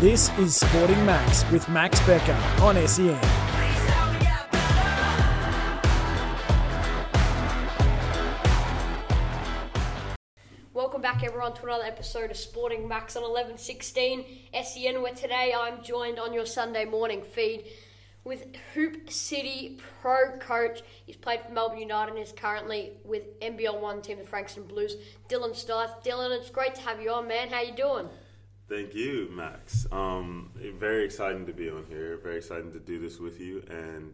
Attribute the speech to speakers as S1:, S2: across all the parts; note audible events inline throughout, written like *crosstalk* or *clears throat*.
S1: This is Sporting Max with Max Becker on SEN.
S2: Welcome back, everyone, to another episode of Sporting Max on 1116 SEN, where today I'm joined on your Sunday morning feed with Hoop City Pro coach. He's played for Melbourne United and is currently with NBL One team, the Frankston Blues. Dylan Stith. Dylan, it's great to have you on, man. How you doing?
S3: Thank you, Max. Um, very exciting to be on here. Very exciting to do this with you, and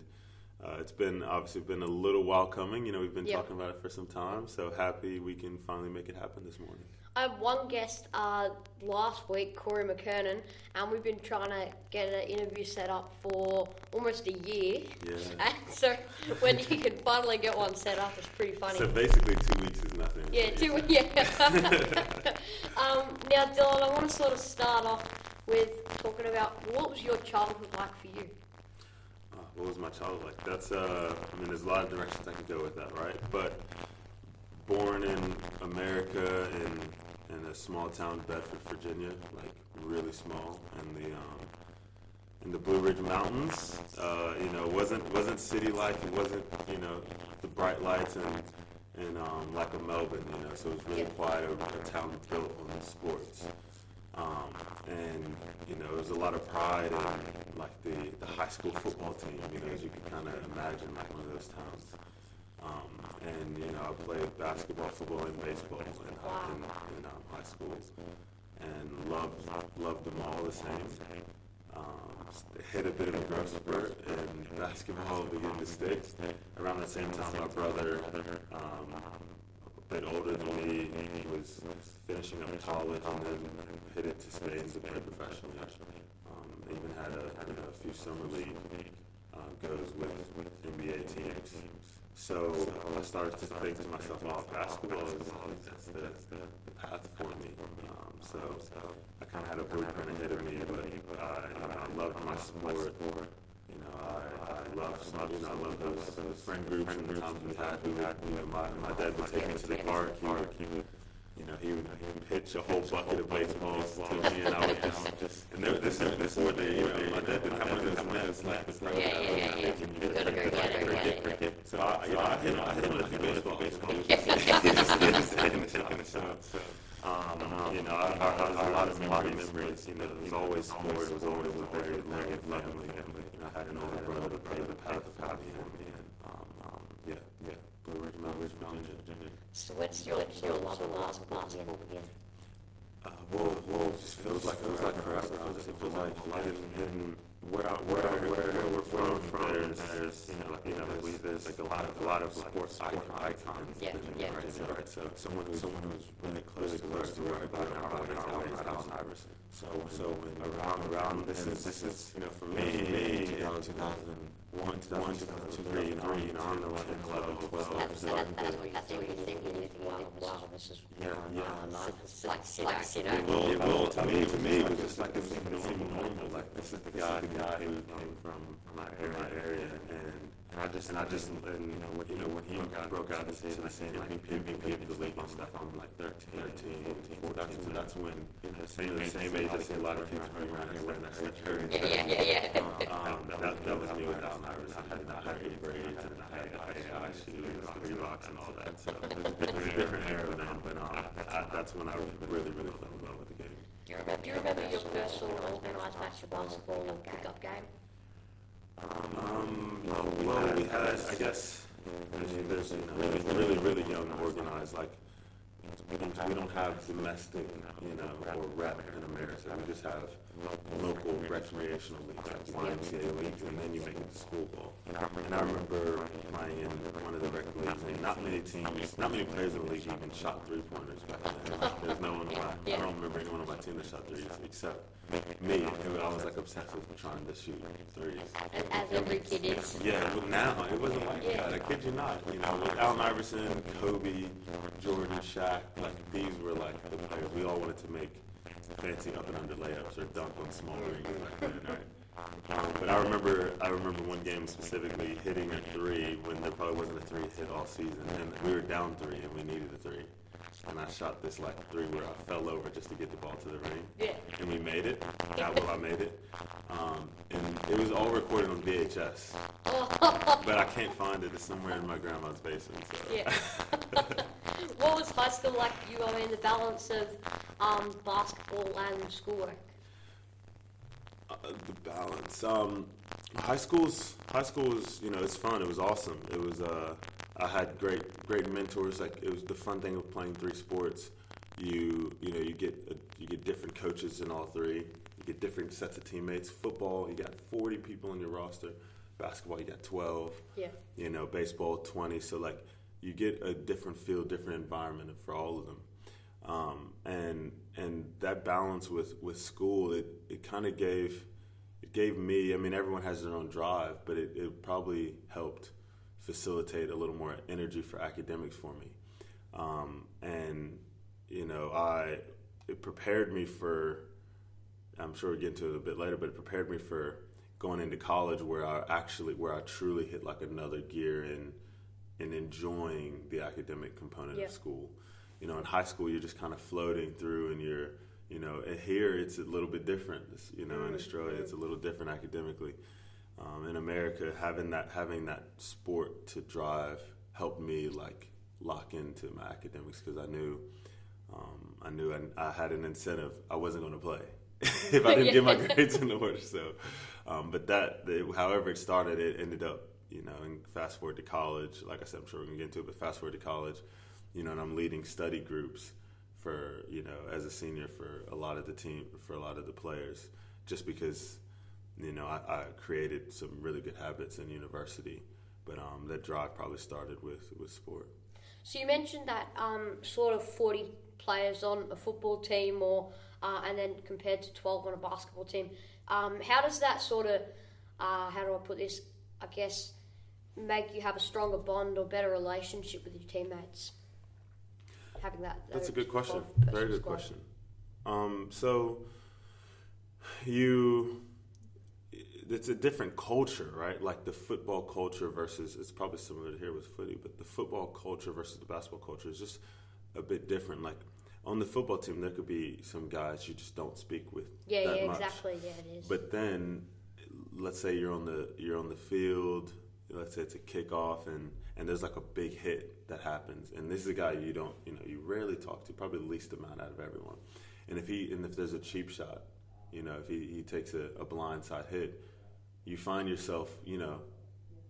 S3: uh, it's been obviously been a little while coming. You know, we've been
S2: Yeah.
S3: talking about it for some time. So happy we can finally make it happen this morning.
S2: I have one guest uh, last week, Corey McKernan, and we've been trying to get an interview set up for almost a year.
S3: Yeah.
S2: And *laughs* so when you can finally get one set up, it's pretty funny.
S3: So basically, two weeks is nothing.
S2: Yeah, two. Yeah. *laughs* um, now, Dylan, I want to sort of start off with talking about what was your childhood like for you?
S3: Uh, what was my childhood like? That's uh, I mean, there's a lot of directions I could go with that, right? But born in America in in a small town, Bedford, Virginia, like really small, in the um, in the Blue Ridge Mountains. Uh, you know, wasn't wasn't city life. It wasn't you know the bright lights and and um, like a Melbourne. You know, so it was really quiet. A, a town built on sports. Um, and you know, there was a lot of pride in like the, the high school football team. You know, as you can kind of imagine, like one of those towns. Um, and you know, I played basketball, football, and baseball in, in, in um, high school, and loved loved them all the same. Um, hit a bit of a growth spurt in basketball, began to stick. Around the same time, my brother, um, a bit older than me, he was finishing up college and then headed to Spain to play professionally. Um, even had a, you know, a few summer league uh, goes with, with NBA teams. So I started to think to myself, oh, basketball is that's the, the path for me. Um, so I kind of had a blueprint ahead of me, but uh, I loved my sport. You know, I, I love, you I love those, those friend groups and the times we had. We had, you know, my, my dad would take me to the park. He would you know, he would, he would pitch a whole bucket of baseballs to me, and I would just, just and there, this is before the, you know, my dad didn't have one of those nets like the
S2: Yeah, yeah, yeah, yeah. You go it, go get it.
S3: So I, you know, I hit, I hit him with a few baseballs. So, um, you know, I, I, I, a lot of memories. You know, it was always sport. It was always a very, very loving family. You know, I had an older brother that played the path of me, and um, um, yeah, Blue Ridge Mountains, Virginia.
S2: So what's your, what's your love of basketball again?
S3: Uh, well, well, it just feels like feels like forever. It feels, like in, in where I, where where, where we're from, from there's, there's you know like you know we, there's like a lot of a lot of sports icon, icons.
S2: Yeah,
S3: in
S2: yeah.
S3: Right, so, right, so someone who's someone who's really close to close to where I grew up, Alvin Alvin Allen Iverson. So so when around around this is this is you know for me me in 2001 2002 2003 you know I'm the one in 11 12
S2: That's, what you think you think you think, wow, wow, this is
S3: yeah yeah.
S2: it's like, it's like, you
S3: It
S2: know,
S3: will, it will, to me, to me, it just like this is normal, normal, like this is the guy, guy who came from my area, my area, and, and I just, and I just, and, you know, when, you know, when he got, broke out to the scene, like MVP of the league and stuff, I'm like 13, 13, 14, that's, that's when, you know, same, the same age, I see a lot of kids running around here wearing that same shirt.
S2: yeah, yeah, yeah, yeah.
S3: Um, that, that was me with Allen Iverson. I had, I had braids and I had I shoes, Reeboks and all that. So it was, a different era but um, that's when I really, really fell in.
S2: Do you remember, do you remember your personal organized basketball basketball pickup game?
S3: Um, well, we, had, I guess, you know, really, really, really young and organized, like, we don't, we don't have domestic, you know, or rep in America. We just have local recreational leagues, like YMCA leagues, and then you make it to school ball. And I remember playing in one of the rec leagues, and not many teams, not many players in the league even shot three pointers back then. There's no one on my, I don't remember anyone on my team that shot threes except me. who I was like obsessed with trying to shoot threes.
S2: As, as every kid is.
S3: Yeah, but now it wasn't like that. I kid you not. You know, with Allen Iverson, Kobe, Jordan, Shaq, like these were like the players. We all wanted to make fancy up and under layups or dunk on small rings like that, right? Um, but I remember, I remember one game specifically hitting a three when there probably wasn't a three hit all season, and we were down three and we needed a three. And I shot this like three where I fell over just to get the ball to the ring.
S2: Yeah.
S3: And we made it. Not well, I made it. Um, and it was all recorded on VHS, *laughs* but I can't find it. It's somewhere in my grandma's basement. So.
S2: Yeah. *laughs* what was high school like you? were in the balance of um, basketball and schoolwork.
S3: Uh, the balance. Um, high school's high school was you know it's fun. It was awesome. It was uh, I had great great mentors. Like it was the fun thing of playing three sports. You you know you get uh, you get different coaches in all three. You get different sets of teammates. Football you got forty people on your roster. Basketball you got twelve.
S2: Yeah.
S3: You know baseball twenty. So like you get a different feel, different environment for all of them. Um, and and that balance with, with school, it, it kind of gave it gave me. I mean, everyone has their own drive, but it, it probably helped facilitate a little more energy for academics for me. Um, and you know, I it prepared me for. I'm sure we'll get into it a bit later, but it prepared me for going into college where I actually where I truly hit like another gear in in enjoying the academic component
S2: Yeah.
S3: of school. You know, in high school you're just kind of floating through, and you're you know here it's a little bit different. It's, you know, in
S2: Mm,
S3: Australia it's a little different academically. Um, in America, having that having that sport to drive helped me like lock into my academics because I knew um, I knew I, I had an incentive. I wasn't going to play *laughs* if I didn't get my *laughs* grades in order. So, um, but that the, however it started, it ended up you know. And fast forward to college, like I said, I'm sure we're gonna get into it. But fast forward to college, you know, and I'm leading study groups for you know as a senior for a lot of the team for a lot of the players, just because you know I, I created some really good habits in university. But um, that drive probably started with with sport.
S2: So you mentioned that um, sort of 40 players on a football team, or uh, and then compared to 12 on a basketball team. Um, how does that sort of, uh, how do I put this? I guess make you have a stronger bond or better relationship with your teammates. Having that.
S3: That's a good question. Very good
S2: squad.
S3: question. Um, so you, it's a different culture, right? Like the football culture versus it's probably similar to here with footy, but the football culture versus the basketball culture is just a bit different. Like on the football team, there could be some guys you just don't speak with.
S2: Yeah, yeah,
S3: much.
S2: exactly. Yeah, it is.
S3: But then, let's say you're on the you're on the field. Let's say it's a kickoff, and and there's like a big hit that happens, and this is a guy you don't you know you rarely talk to, probably the least amount out of everyone. And if he and if there's a cheap shot, you know, if he, he takes a, a blindside hit, you find yourself you know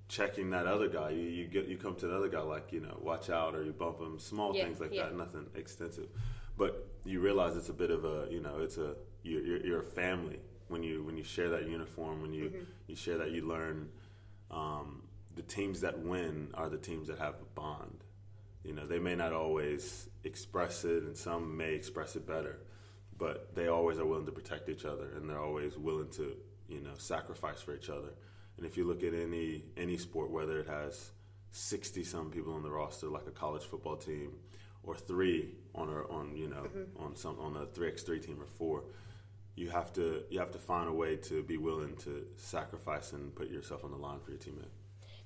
S3: checking that other guy. You you get you come to the other guy like you know watch out, or you bump him, small
S2: Yeah,
S3: things like
S2: yeah.
S3: that, nothing extensive. But you realize it's a bit of a you know it's a you're, you're, you're a family when you when you share that uniform when you you share that you learn um, the teams that win are the teams that have a bond you know they may not always express it and some may express it better but they always are willing to protect each other and they're always willing to you know sacrifice for each other and if you look at any any sport whether it has 60 some people on the roster like a college football team or three on a, on you know on some on a 3x3 team or four you have to you have to find a way to be willing to sacrifice and put yourself on the line for your teammate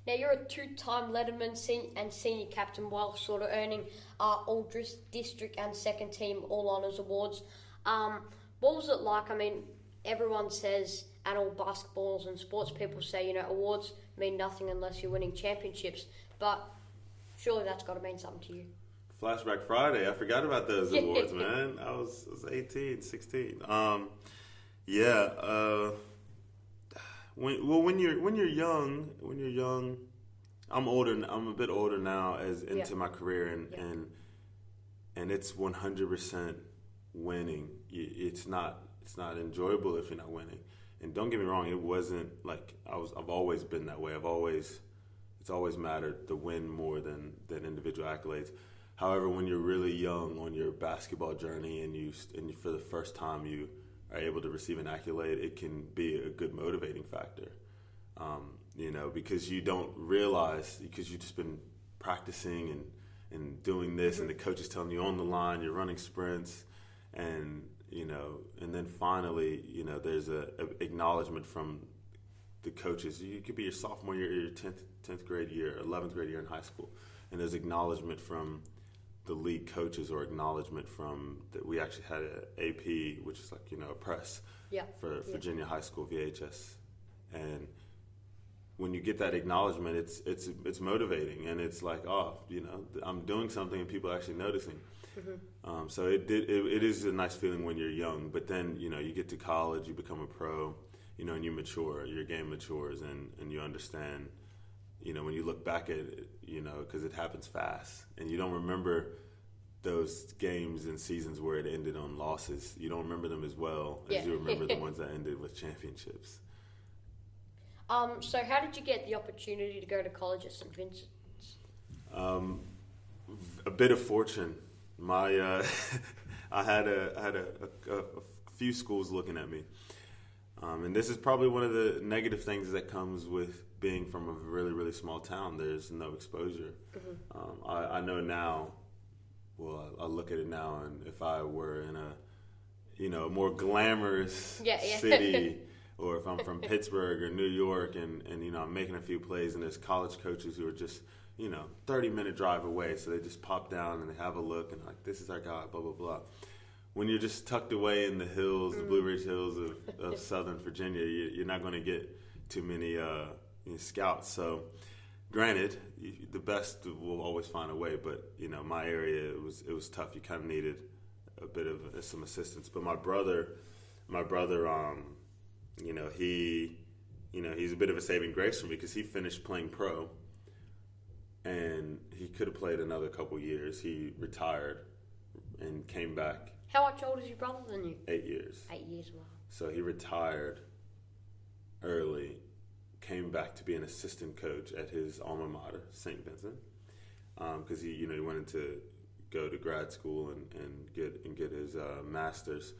S2: Now you're a two-time Letterman sen- and senior captain, while sort of earning uh, all district and second team all honors awards. Um, what was it like? I mean, everyone says, basketballs and sports people say, you know, awards mean nothing unless you're winning championships. But surely that's got to mean something to you.
S3: Flashback Friday. I forgot about those *laughs* awards, man. I was, I was 18, 16. Um, yeah. Uh, when, well, when you're when you're young, when you're young, I'm older. I'm a bit older now as into
S2: Yeah.
S3: my career, and
S2: Yeah.
S3: and and it's 100 percent winning. It's not it's not enjoyable if you're not winning. And don't get me wrong, it wasn't like I was. I've always been that way. I've always it's always mattered the win more than than individual accolades. However, when you're really young on your basketball journey and you and for the first time you are able to receive an accolade, it can be a good motivating factor. Um, you know, because you don't realize because you've just been practicing and and doing this, and the coach is telling you on the line, you're running sprints, and you know, and then finally, you know, there's a, a acknowledgement from the coaches. You could be your sophomore year, your tenth tenth grade year, eleventh grade year in high school, and there's acknowledgement from the league coaches or acknowledgement from that we actually had an AP, which is like you know a press
S2: Yeah.
S3: for
S2: Yeah.
S3: Virginia High School VHS, and when you get that acknowledgement, it's it's it's motivating, and it's like, oh, you know, I'm doing something, and people are actually noticing. Um, so it did. It, it is a nice feeling when you're young, but then you know you get to college, you become a pro, you know, and you mature. Your game matures, and and you understand. You know, when you look back at it, you know, because it happens fast, and you don't remember those games and seasons where it ended on losses. You don't remember them as well as
S2: Yeah.
S3: you remember the *laughs* ones that ended with championships.
S2: Um, so how did you get the opportunity to go to college at St. Vincent's?
S3: Um, a bit of fortune. My, uh, *laughs* I had a, I had a, a, a few schools looking at me, um, and this is probably one of the negative things that comes with being from a really, really small town. There's no exposure. Um, I, I know now. Well, I, I look at it now, and if I were in a, you know, more glamorous
S2: Yeah, yeah.
S3: city. *laughs* Or if I'm from *laughs* Pittsburgh or New York and, and you know I'm making a few plays and there's college coaches who are just you know 30 minute drive away so they just pop down and they have a look and like this is our guy blah blah blah. When you're just tucked away in the hills, the Blue Ridge Hills of, of *laughs* Southern Virginia, you, you're not going to get too many uh, you know, scouts. So, granted, you, the best will always find a way, but you know my area it was it was tough. You kind of needed a bit of uh, some assistance. But my brother, my brother, um, you know he, you know he's a bit of a saving grace for me because he finished playing pro, and he could have played another couple years. He retired and came back
S2: How much older is your brother than you?
S3: eight years.
S2: Eight years. Wow.
S3: So he retired early, came back to be an assistant coach at his alma mater, St. Vincent, because he, you know, he wanted to go to grad school and, and get and get his uh, master's,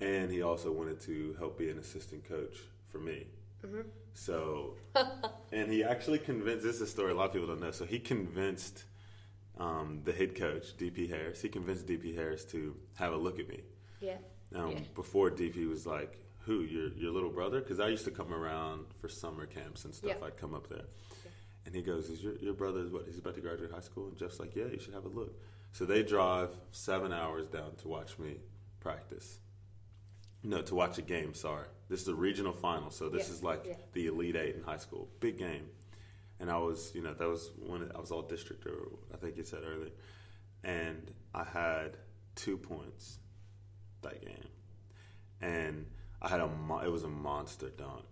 S3: and he also wanted to help be an assistant coach for me. So, *laughs* and he actually convinced. This is a story a lot of people don't know. So he convinced um, the head coach, DP Harris. He convinced DP Harris to have a look at me.
S2: Yeah.
S3: Um,
S2: Yeah.
S3: Before DP was like, "Who your your little brother?" Because I used to come around for summer camps and stuff.
S2: Yeah.
S3: I'd come up there, and he goes, "Is your your brother is what? He's about to graduate high school?" And Jeff's like, "Yeah, you should have a look." So they drive seven hours down to watch me practice. No, to watch a game. Sorry, this is a regional final, so this
S2: Yeah,
S3: is like
S2: yeah.
S3: the elite eight in high school, big game. And I was, you know, that was when I was all district, or I think you said earlier, and I had two points that game, and I had a mo- it was a monster dunk.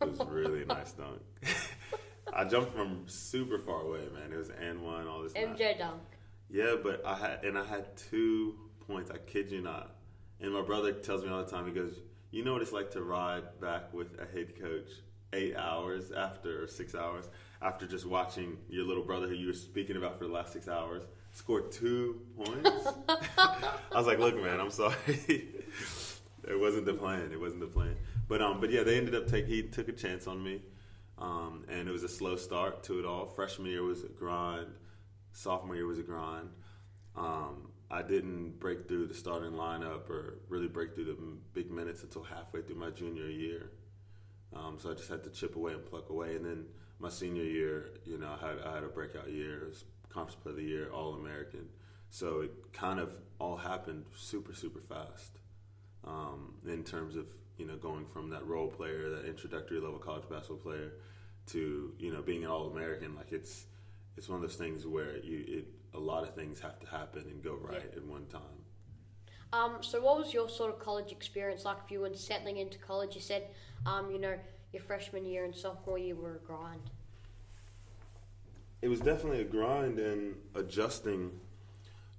S3: It was a really nice dunk. *laughs* I jumped from super far away, man. It was and one, all this.
S2: MJ dunk.
S3: yeah, but I had and I had two points. I kid you not. And my brother tells me all the time. He goes, "You know what it's like to ride back with a head coach eight hours after or six hours after just watching your little brother who you were speaking about for the last six hours score two points." *laughs* I was like, "Look, man, I'm sorry. *laughs* it wasn't the plan. It wasn't the plan." But um, but yeah, they ended up taking. He took a chance on me, um, and it was a slow start to it all. Freshman year was a grind sophomore year was a grind. Um, I didn't break through the starting lineup or really break through the big minutes until halfway through my junior year. Um, so I just had to chip away and pluck away. And then my senior year, you know, I had I had a breakout year, conference player of the year, All American. So it kind of all happened super super fast um, in terms of you know going from that role player, that introductory level college basketball player, to you know being an All American. Like it's it's one of those things where you it a lot of things have to happen and go right
S2: Yeah.
S3: at one time.
S2: Um, so what was your sort of college experience like for you when settling into college? You said, um, you know, your freshman year and sophomore year were a grind.
S3: It was definitely a grind and adjusting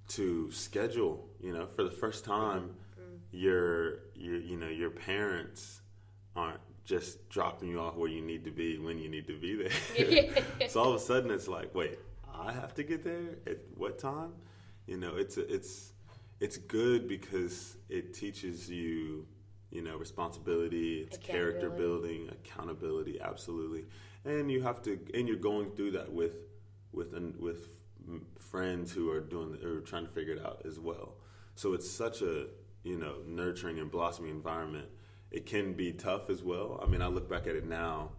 S3: to schedule. You know, for the first time, your your you know your parents aren't just dropping you off where you need to be when you need to be there. *laughs* *laughs* so all of a sudden, it's like, wait, I have to get there at what time? You know, it's it's it's good because it teaches you, you know, responsibility. It's character building, accountability, absolutely. And you have to, and you're going through that with with an, with friends who are doing are trying to figure it out as well. So it's such a you know nurturing and blossoming environment. It can be tough as well. I mean, I look back at it now,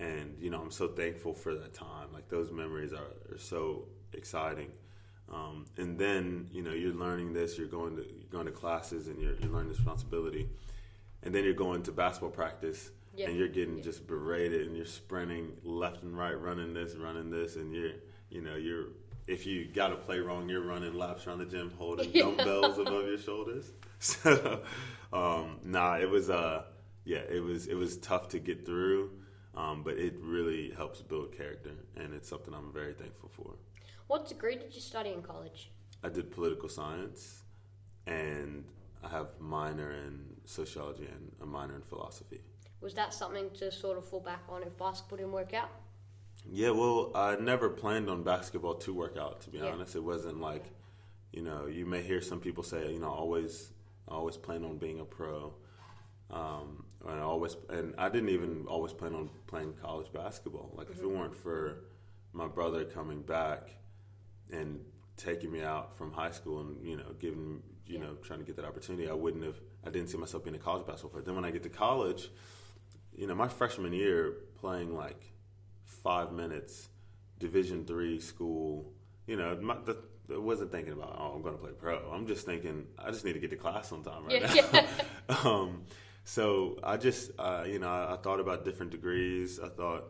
S3: and you know I'm so thankful for that time. Like those memories are, are so exciting. Um, and then you know you're learning this, you're going to you're going to classes, and you're, you're learning responsibility, and then you're going to basketball practice,
S2: Yeah.
S3: and you're getting just berated, and you're sprinting left and right, running this, running this, and you're you know you're if you got to play wrong, you're running laps around the gym holding *laughs* dumbbells above your shoulders. *laughs* So, um, nah, it was uh, yeah, it was it was tough to get through, um, but it really helps build character, and it's something I'm very thankful for.
S2: What degree did you study in college?
S3: I did political science, and I have minor in sociology and a minor in philosophy.
S2: Was that something to sort of fall back on if basketball didn't work out?
S3: Yeah, well, I never planned on basketball to work out. To be
S2: Yeah.
S3: honest, it wasn't like, you know, you may hear some people say, you know, always, always plan on being a pro, um, and I always, and I didn't even always plan on playing college basketball. Like, if it weren't for my brother coming back and taking me out from high school and you know giving you know trying to get that opportunity, I wouldn't have. I didn't see myself being a college basketball player. Then when I get to college, you know, my freshman year playing like five minutes, Division three school. You know, my, the, I wasn't thinking about oh I'm going to play pro. I'm just thinking I just need to get to class on time right
S2: Yeah.
S3: now. *laughs* *laughs* um, so I just uh, you know I, I thought about different degrees. I thought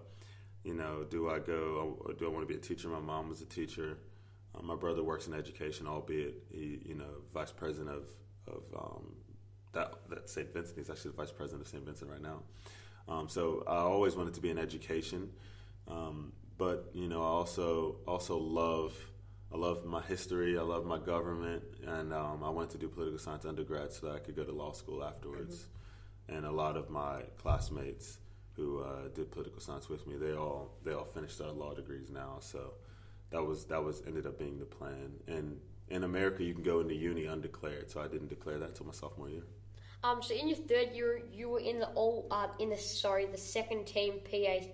S3: you know do I go or do I want to be a teacher? My mom was a teacher. Uh, my brother works in education, albeit he you know vice president of of um, that that St. Vincent. He's actually the vice president of St. Vincent right now. Um, so I always wanted to be in education, um, but you know I also also love I love my history. I love my government, and um, I went to do political science undergrad so that I could go to law school afterwards. And a lot of my classmates who uh, did political science with me, they all they all finished their law degrees now. So that was that was ended up being the plan. And in America, you can go into uni undeclared, so I didn't declare that till my sophomore year.
S2: Um, so in your third year, you were in the all uh, in the sorry the second team PAC.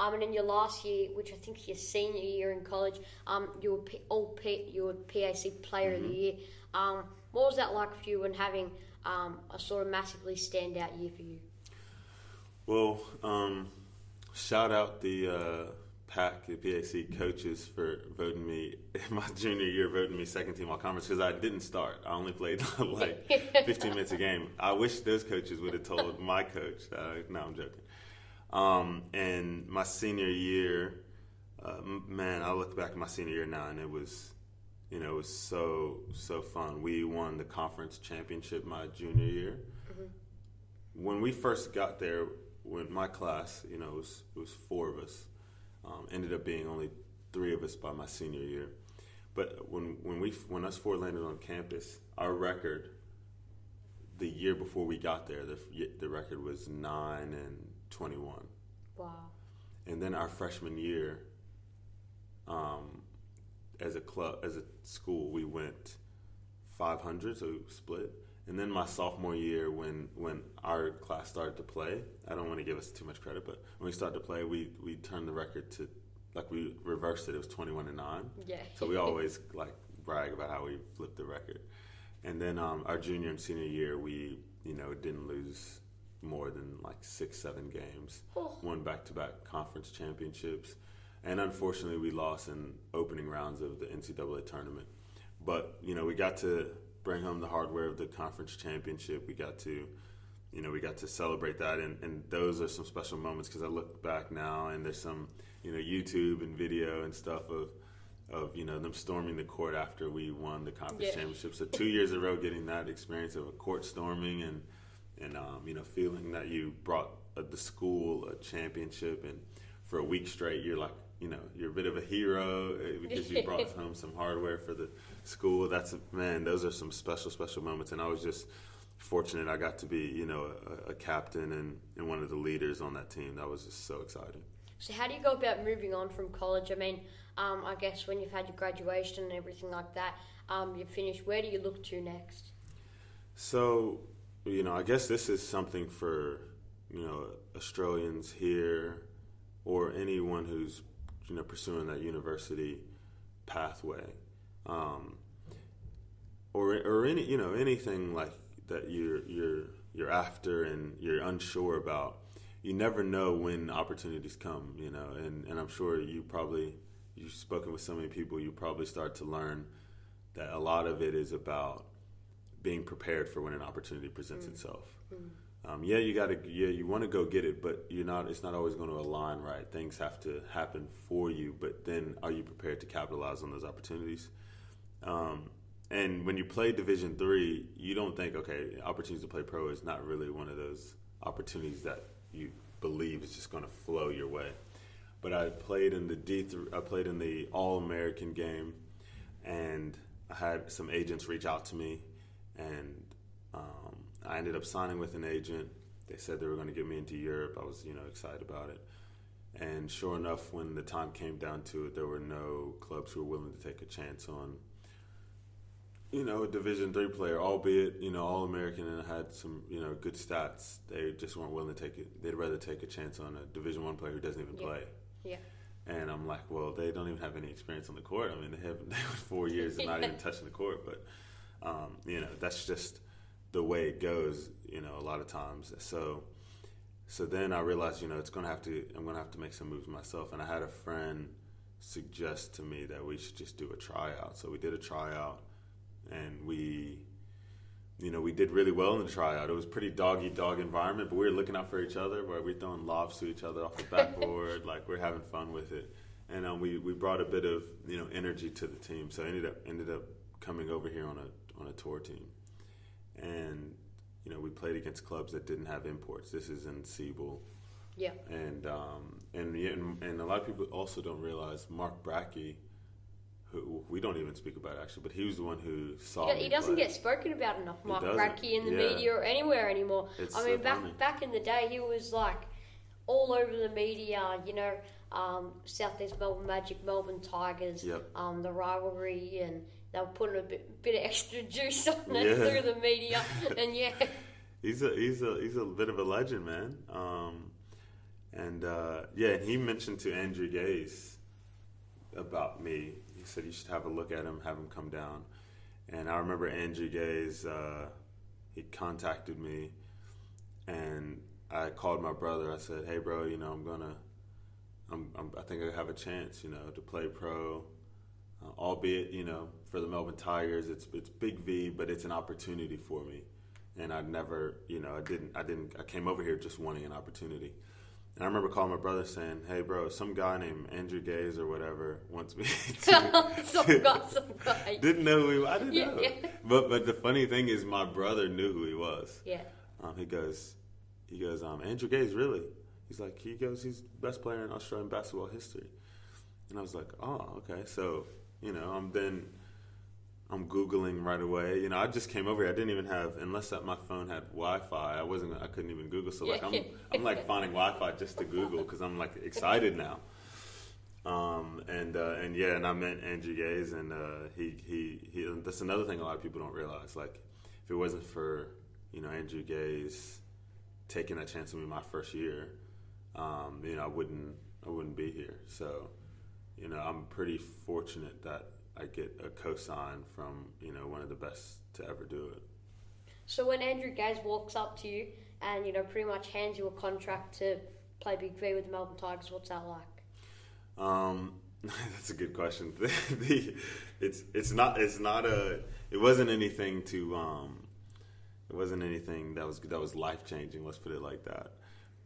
S2: Um, and in your last year, which I think is your senior year in college, um, you were P- all P- you were PAC Player of the Year. Um, what was that like for you and having um, a sort of massively standout year for you?
S3: Well, um, shout out the uh, PAC, the PAC coaches for voting me in *laughs* my junior year, voting me second team all conference because I didn't start. I only played *laughs* like *laughs* 15 minutes a game. I wish those coaches would have told my coach. Uh, no, I'm joking. Um, and my senior year, uh, man, I look back at my senior year now, and it was, you know, it was so so fun. We won the conference championship my junior year. When we first got there, when my class, you know, it was it was four of us. Um, ended up being only three of us by my senior year. But when when we when us four landed on campus, our record the year before we got there, the the record was nine and twenty one.
S2: Wow.
S3: And then our freshman year, um, as a club, as a school, we went 500, so we split. And then my sophomore year, when when our class started to play, I don't want to give us too much credit, but when we started to play, we we turned the record to like we reversed it. It was 21 and nine.
S2: Yeah.
S3: So we always like brag about how we flipped the record. And then um, our junior and senior year, we you know didn't lose more than like six, seven games.
S2: Oh.
S3: Won back-to-back conference championships, and unfortunately, we lost in opening rounds of the NCAA tournament. But you know, we got to bring home the hardware of the conference championship. We got to, you know, we got to celebrate that, and, and those are some special moments because I look back now and there's some, you know, YouTube and video and stuff of, of you know them storming the court after we won the conference
S2: Yeah.
S3: championship. So two years in a row, getting that experience of a court storming and and um, you know feeling that you brought uh, the school a championship, and for a week straight, you're like. You know, you're a bit of a hero uh, because you brought *laughs* home some hardware for the school. That's a man, those are some special, special moments. And I was just fortunate I got to be, you know, a, a captain and, and one of the leaders on that team. That was just so exciting.
S2: So how do you go about moving on from college? I mean, um, I guess when you've had your graduation and everything like that, um, you've finished. Where do you look to next?
S3: So, you know, I guess this is something for, you know, Australians here or anyone who's, you know, pursuing that university pathway. Um, or, or any, you know, anything like that you're, you're, you're after and you're unsure about. You never know when opportunities come, you know, and, and I'm sure you probably you've spoken with so many people, you probably start to learn that a lot of it is about being prepared for when an opportunity presents
S2: Mm.
S3: itself. Um, yeah, you got to. Yeah, you want to go get it, but you're not. It's not always going to align right. Things have to happen for you, but then are you prepared to capitalize on those opportunities? Um, and when you play Division Three, you don't think, okay, opportunities to play pro is not really one of those opportunities that you believe is just going to flow your way. But I played in the D three. I played in the All American game, and I had some agents reach out to me, and um, I ended up signing with an agent. They said they were going to get me into Europe. I was, you know, excited about it. And sure enough, when the time came down to it, there were no clubs who were willing to take a chance on, you know, a Division three player, albeit you know All American and had some you know good stats. They just weren't willing to take it. They'd rather take a chance on a Division one player who doesn't even
S2: Yeah.
S3: play.
S2: Yeah.
S3: And I'm like, well, they don't even have any experience on the court. I mean, they have *laughs* they four years and not *laughs* even touching the court. But um, you know, that's just the way it goes. You know, a lot of times. So, so then I realized, you know, it's gonna have to. I'm gonna have to make some moves myself. And I had a friend suggest to me that we should just do a tryout. So we did a tryout, and we. You know, we did really well in the tryout. It was pretty dog eat dog environment, but we were looking out for each other. Where we're throwing lobs to each other off the backboard, *laughs* like we're having fun with it. And um, we, we brought a bit of you know energy to the team. So I ended up ended up coming over here on a on a tour team, and you know we played against clubs that didn't have imports. This is in SEABL,
S2: Yeah.
S3: and um, and, and a lot of people also don't realize Mark Bradtke, who we don't even speak about actually, but he was the one who saw.
S2: He, he doesn't
S3: play.
S2: get spoken about enough, Mark. Bradtke in the
S3: Yeah.
S2: media or anywhere anymore.
S3: It's
S2: I
S3: so
S2: mean, back
S3: funny.
S2: back in the day, he was like all over the media. You know, um, Southeast Melbourne Magic, Melbourne Tigers,
S3: Yep.
S2: um, the rivalry, and they were putting a bit, bit of extra juice on it
S3: Yeah.
S2: through the media. *laughs* and yeah,
S3: He's a he's a he's a bit of a legend, man. Um, and uh, yeah, and he mentioned to Andrew Gaze about me. He said you should have a look at him, have him come down. And I remember Andrew Gaze. Uh, he contacted me, and I called my brother. I said, "Hey, bro, you know I'm gonna, I'm, I'm I think I have a chance, you know, to play pro." Uh, albeit, you know, for the Melbourne Tigers, it's it's big V, but it's an opportunity for me and I never, you know, I didn't, I didn't, I came over here just wanting an opportunity. And I remember calling my brother saying, "Hey, bro, some guy named Andrew Gaze or whatever wants me *laughs* to." *laughs*
S2: some guy, some guy.
S3: didn't know who he, was I didn't
S2: Yeah,
S3: know.
S2: yeah.
S3: But but the funny thing is, my brother knew who he was.
S2: Yeah,
S3: Um, he goes, he goes, um, Andrew Gaze, really? He's like, he goes, he's the best player in Australian basketball history. And I was like, oh, okay. So, you know, I'm then, I'm Googling right away. You know, I just came over here. I didn't even have, unless that my phone had Wi-Fi, I wasn't, I couldn't even Google. So like, I'm, I'm like finding Wi-Fi just to Google because I'm like excited now. Um, and, uh, and yeah, and I met Andrew Gaze and, uh, he, he, he, that's another thing a lot of people don't realize. Like, if it wasn't for, you know, Andrew Gaze taking that chance with me my first year, um, you know, I wouldn't I wouldn't be here. So, you know, I'm pretty fortunate that I get a cosign from you know one of the best to ever do it.
S2: So when Andrew Gaze walks up to you and you know pretty much hands you a contract to play Big V with the Melbourne Tigers, what's that like?
S3: Um, *laughs* that's a good question. *laughs* The, the, it's it's not it's not a it wasn't anything to um, it wasn't anything that was that was life changing. Let's put it like that.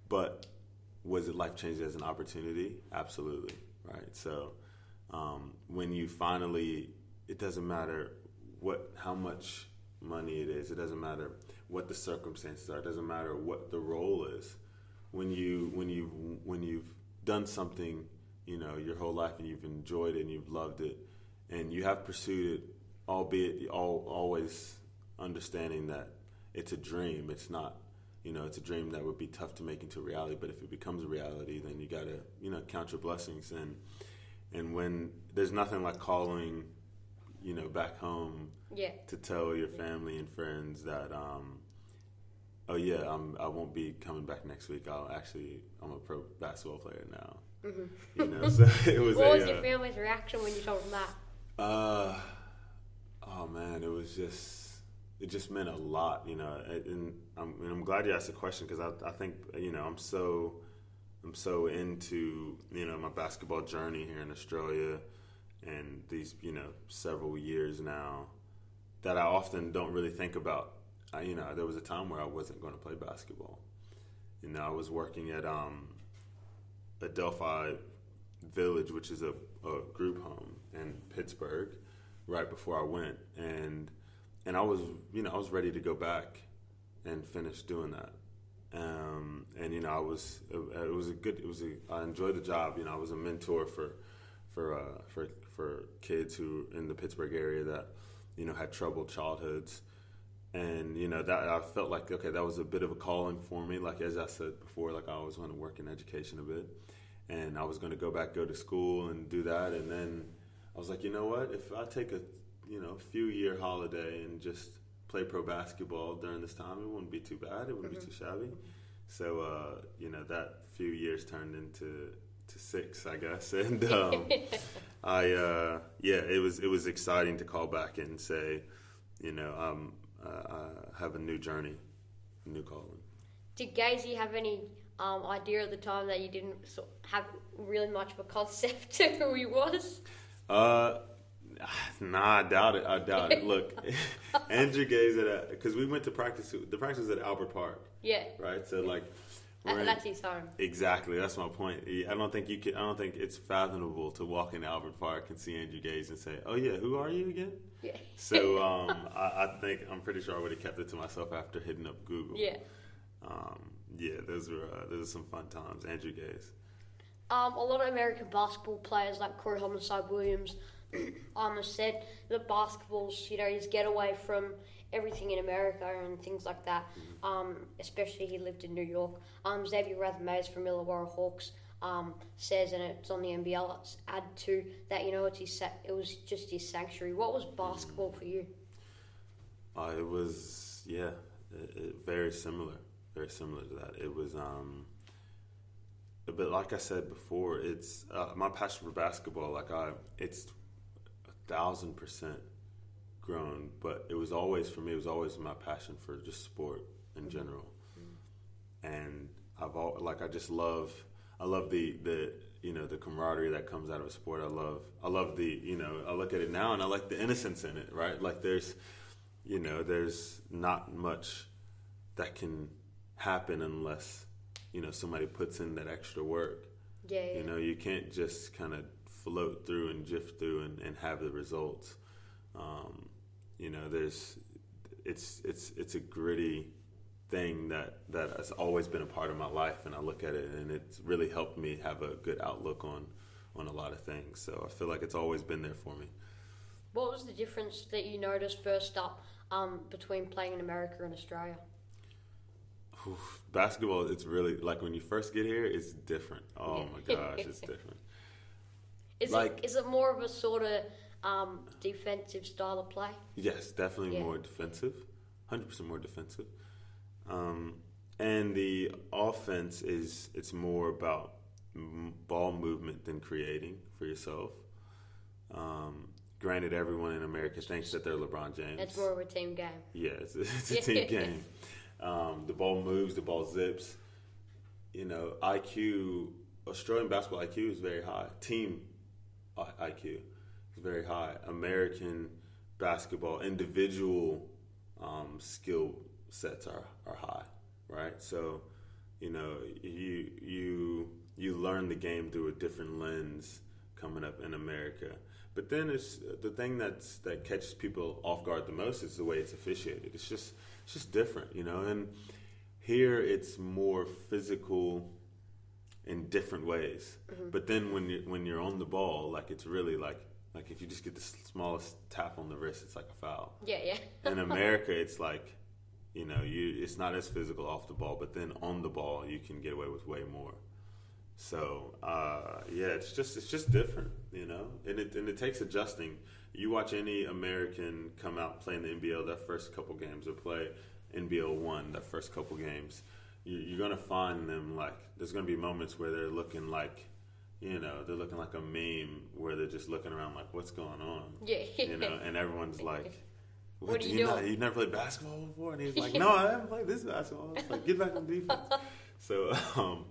S3: But was it life changing as an opportunity? Absolutely, right. So um, when you finally, it doesn't matter what how much money it is. It doesn't matter what the circumstances are. It doesn't matter what the role is. When you when you when you've done something, you know, your whole life and you've enjoyed it and you've loved it, and you have pursued it, albeit all, always understanding that it's a dream. It's not, you know, it's a dream that would be tough to make into reality. But if it becomes a reality, then you gotta, you know, count your blessings. And and when there's nothing like calling, you know, back home
S2: Yeah,
S3: to tell your family and friends that, um, oh yeah, I'm, I won't be coming back next week. I'll actually, I'm a pro basketball player now. You know, *laughs* so *laughs* it was
S2: Mm-hmm. what
S3: a.
S2: was
S3: uh,
S2: your family's reaction when you told them that?
S3: uh, oh man, it was just it just meant a lot, you know. And I'm, and I'm glad you asked the question because I, I think you know I'm so I'm so into you know my basketball journey here in Australia, and these you know several years now, that I often don't really think about. I, you know, there was a time where I wasn't going to play basketball. You know, I was working at um, Adelphoi Village, which is a, a group home in Pittsburgh, right before I went, and and I was you know I was ready to go back and finish doing that. Um, and you know I was it, it, was a good it was a I enjoyed the job. You know I was a mentor for for uh, for for kids who in the Pittsburgh area that you know had troubled childhoods. And you know that I felt like okay, that was a bit of a calling for me. Like as I said before, like I always want to work in education a bit, and I was going to go back, go to school, and do that. And then I was like, you know what? If I take a you know few year holiday and just play pro basketball during this time, it wouldn't be too bad. It wouldn't mm-hmm. be too shabby. So uh, you know that few years turned into to six, I guess, *laughs* and um, *laughs* I uh, yeah, it was it was exciting to call back and say, you know, um, uh, I have a new journey, a new calling.
S2: Did Gazy have any um, idea at the time that you didn't have really much of a concept *laughs* to who he was?
S3: Uh, *sighs* nah, I doubt it. I doubt it. Look, *laughs* Andrew Gaze at because we went to practice. The practice was at Albert Park.
S2: Yeah.
S3: Right. So like.
S2: That's his home.
S3: Exactly. That's my point. I don't think you can. I don't think it's fathomable to walk in Albert Park and see Andrew Gaze and say, "Oh yeah, who are you again?"
S2: Yeah.
S3: So um, I, I, think I'm pretty sure I would have kept it to myself after hitting up Google.
S2: Yeah.
S3: Um, yeah, those were uh, those are some fun times. Andrew Gaze.
S2: Um, a lot of American basketball players like Corey Homicide Williams *coughs* um, said that basketball's, you know, his getaway from everything in America and things like that. Mm-hmm. Um, especially he lived in New York. Um, Xavier Rathan-Mayes from Illawarra Hawks um, says, and it's on the NBL add to that. You know, it's his, it was just his sanctuary. What was basketball for you?
S3: Uh, it was yeah, it, it, very similar, very similar to that. It was. Um, but like I said before, it's uh, my passion for basketball. Like I, it's thousand percent grown, but it was always for me. It was always my passion for just sport in mm-hmm. general, mm-hmm. and I've all like I just love. I love the the you know the camaraderie that comes out of a sport. I love I love the you know I look at it now and I like the innocence in it. Right, like there's you know there's not much that can happen unless you know somebody puts in that extra work.
S2: Yeah, yeah.
S3: You know you can't just kind of float through and drift through and, and have the results. Um, you know, there's it's it's it's a gritty thing that that has always been a part of my life, and I look at it and it's really helped me have a good outlook on on a lot of things. So I feel like it's always been there for me.
S2: What was the difference that you noticed first up um, between playing in America and Australia?
S3: Oof, basketball, it's really like when you first get here, it's different. *laughs* Oh my gosh, it's different.
S2: Is like, it is it more of a sort of um, defensive style of play?
S3: Yes, definitely yeah. more defensive. Hundred percent more defensive. Um, and the offense is it's more about ball movement than creating for yourself. Um, granted, everyone in America thinks that they're LeBron James.
S2: It's more of a team game.
S3: Yeah, it's, *laughs* it's a *laughs* team game. Um, the ball moves, the ball zips. You know, IQ, Australian basketball IQ is very high. Team IQ is very high. American basketball individual um, skill sets are, are high, right? So, you know, you you you learn the game through a different lens coming up in America. But then it's the thing that's that catches people off guard the most is the way it's officiated. It's just it's just different, you know. And here it's more physical in different ways. Mm-hmm. But then when you when you're on the ball, like it's really like like if you just get the smallest tap on the wrist, it's like a foul.
S2: Yeah, yeah.
S3: in *laughs* America, it's like you know you it's not as physical off the ball, but then on the ball you can get away with way more. So uh, yeah, it's just it's just different, you know, and it and it takes adjusting. You watch any American come out playing the NBL their first couple games or play NBL one their first couple games you're gonna find them like there's gonna be moments where they're looking like you know they're looking like a meme where they're just looking around like what's going on
S2: yeah
S3: you know and everyone's *laughs* like
S2: what, what do you,
S3: you know you never played basketball before and he's like *laughs* no I haven't played this basketball it's like get back on defense *laughs* so um,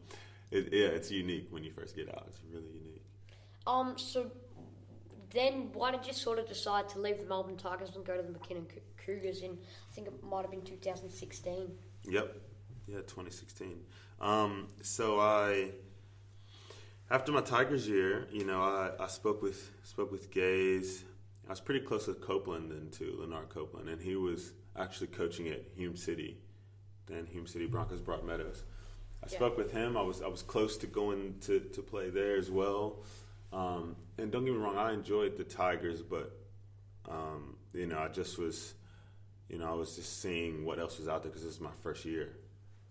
S3: it, yeah, it's unique when you first get out. It's really unique.
S2: Um, so then why did you sort of decide to leave the Melbourne Tigers and go to the McKinnon Cougars in, I think it might have been 2016?
S3: Yep. Yeah, 2016. Um, so I, after my Tigers year, you know, I, I spoke with spoke with Gaze. I was pretty close with Copeland then too, Leonard Copeland, and he was actually coaching at Hume City, then Hume City Broncos Broadmeadows. I
S2: Yeah.
S3: spoke with him. I was I was close to going to, to play there as well. Um, and don't get me wrong, I enjoyed the Tigers, but um, you know, I just was, you know, I was just seeing what else was out there because this is my first year,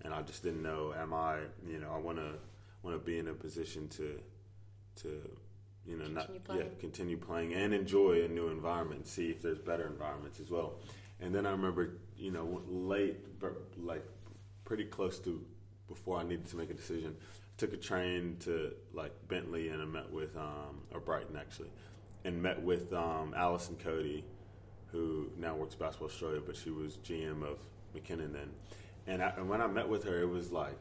S3: and I just didn't know. Am I, you know, I want to want to be in a position to, to, you know, not
S2: Continue
S3: yeah,
S2: playing.
S3: continue playing and enjoy a new environment. See if there's better environments as well. And then I remember, you know, late, but like pretty close to before I needed to make a decision. I Took a train to like Bentley and I met with um, or Brighton actually, and met with um, Allison Cody, who now works Basketball Australia, but she was GM of McKinnon then. And, I, and when I met with her, it was like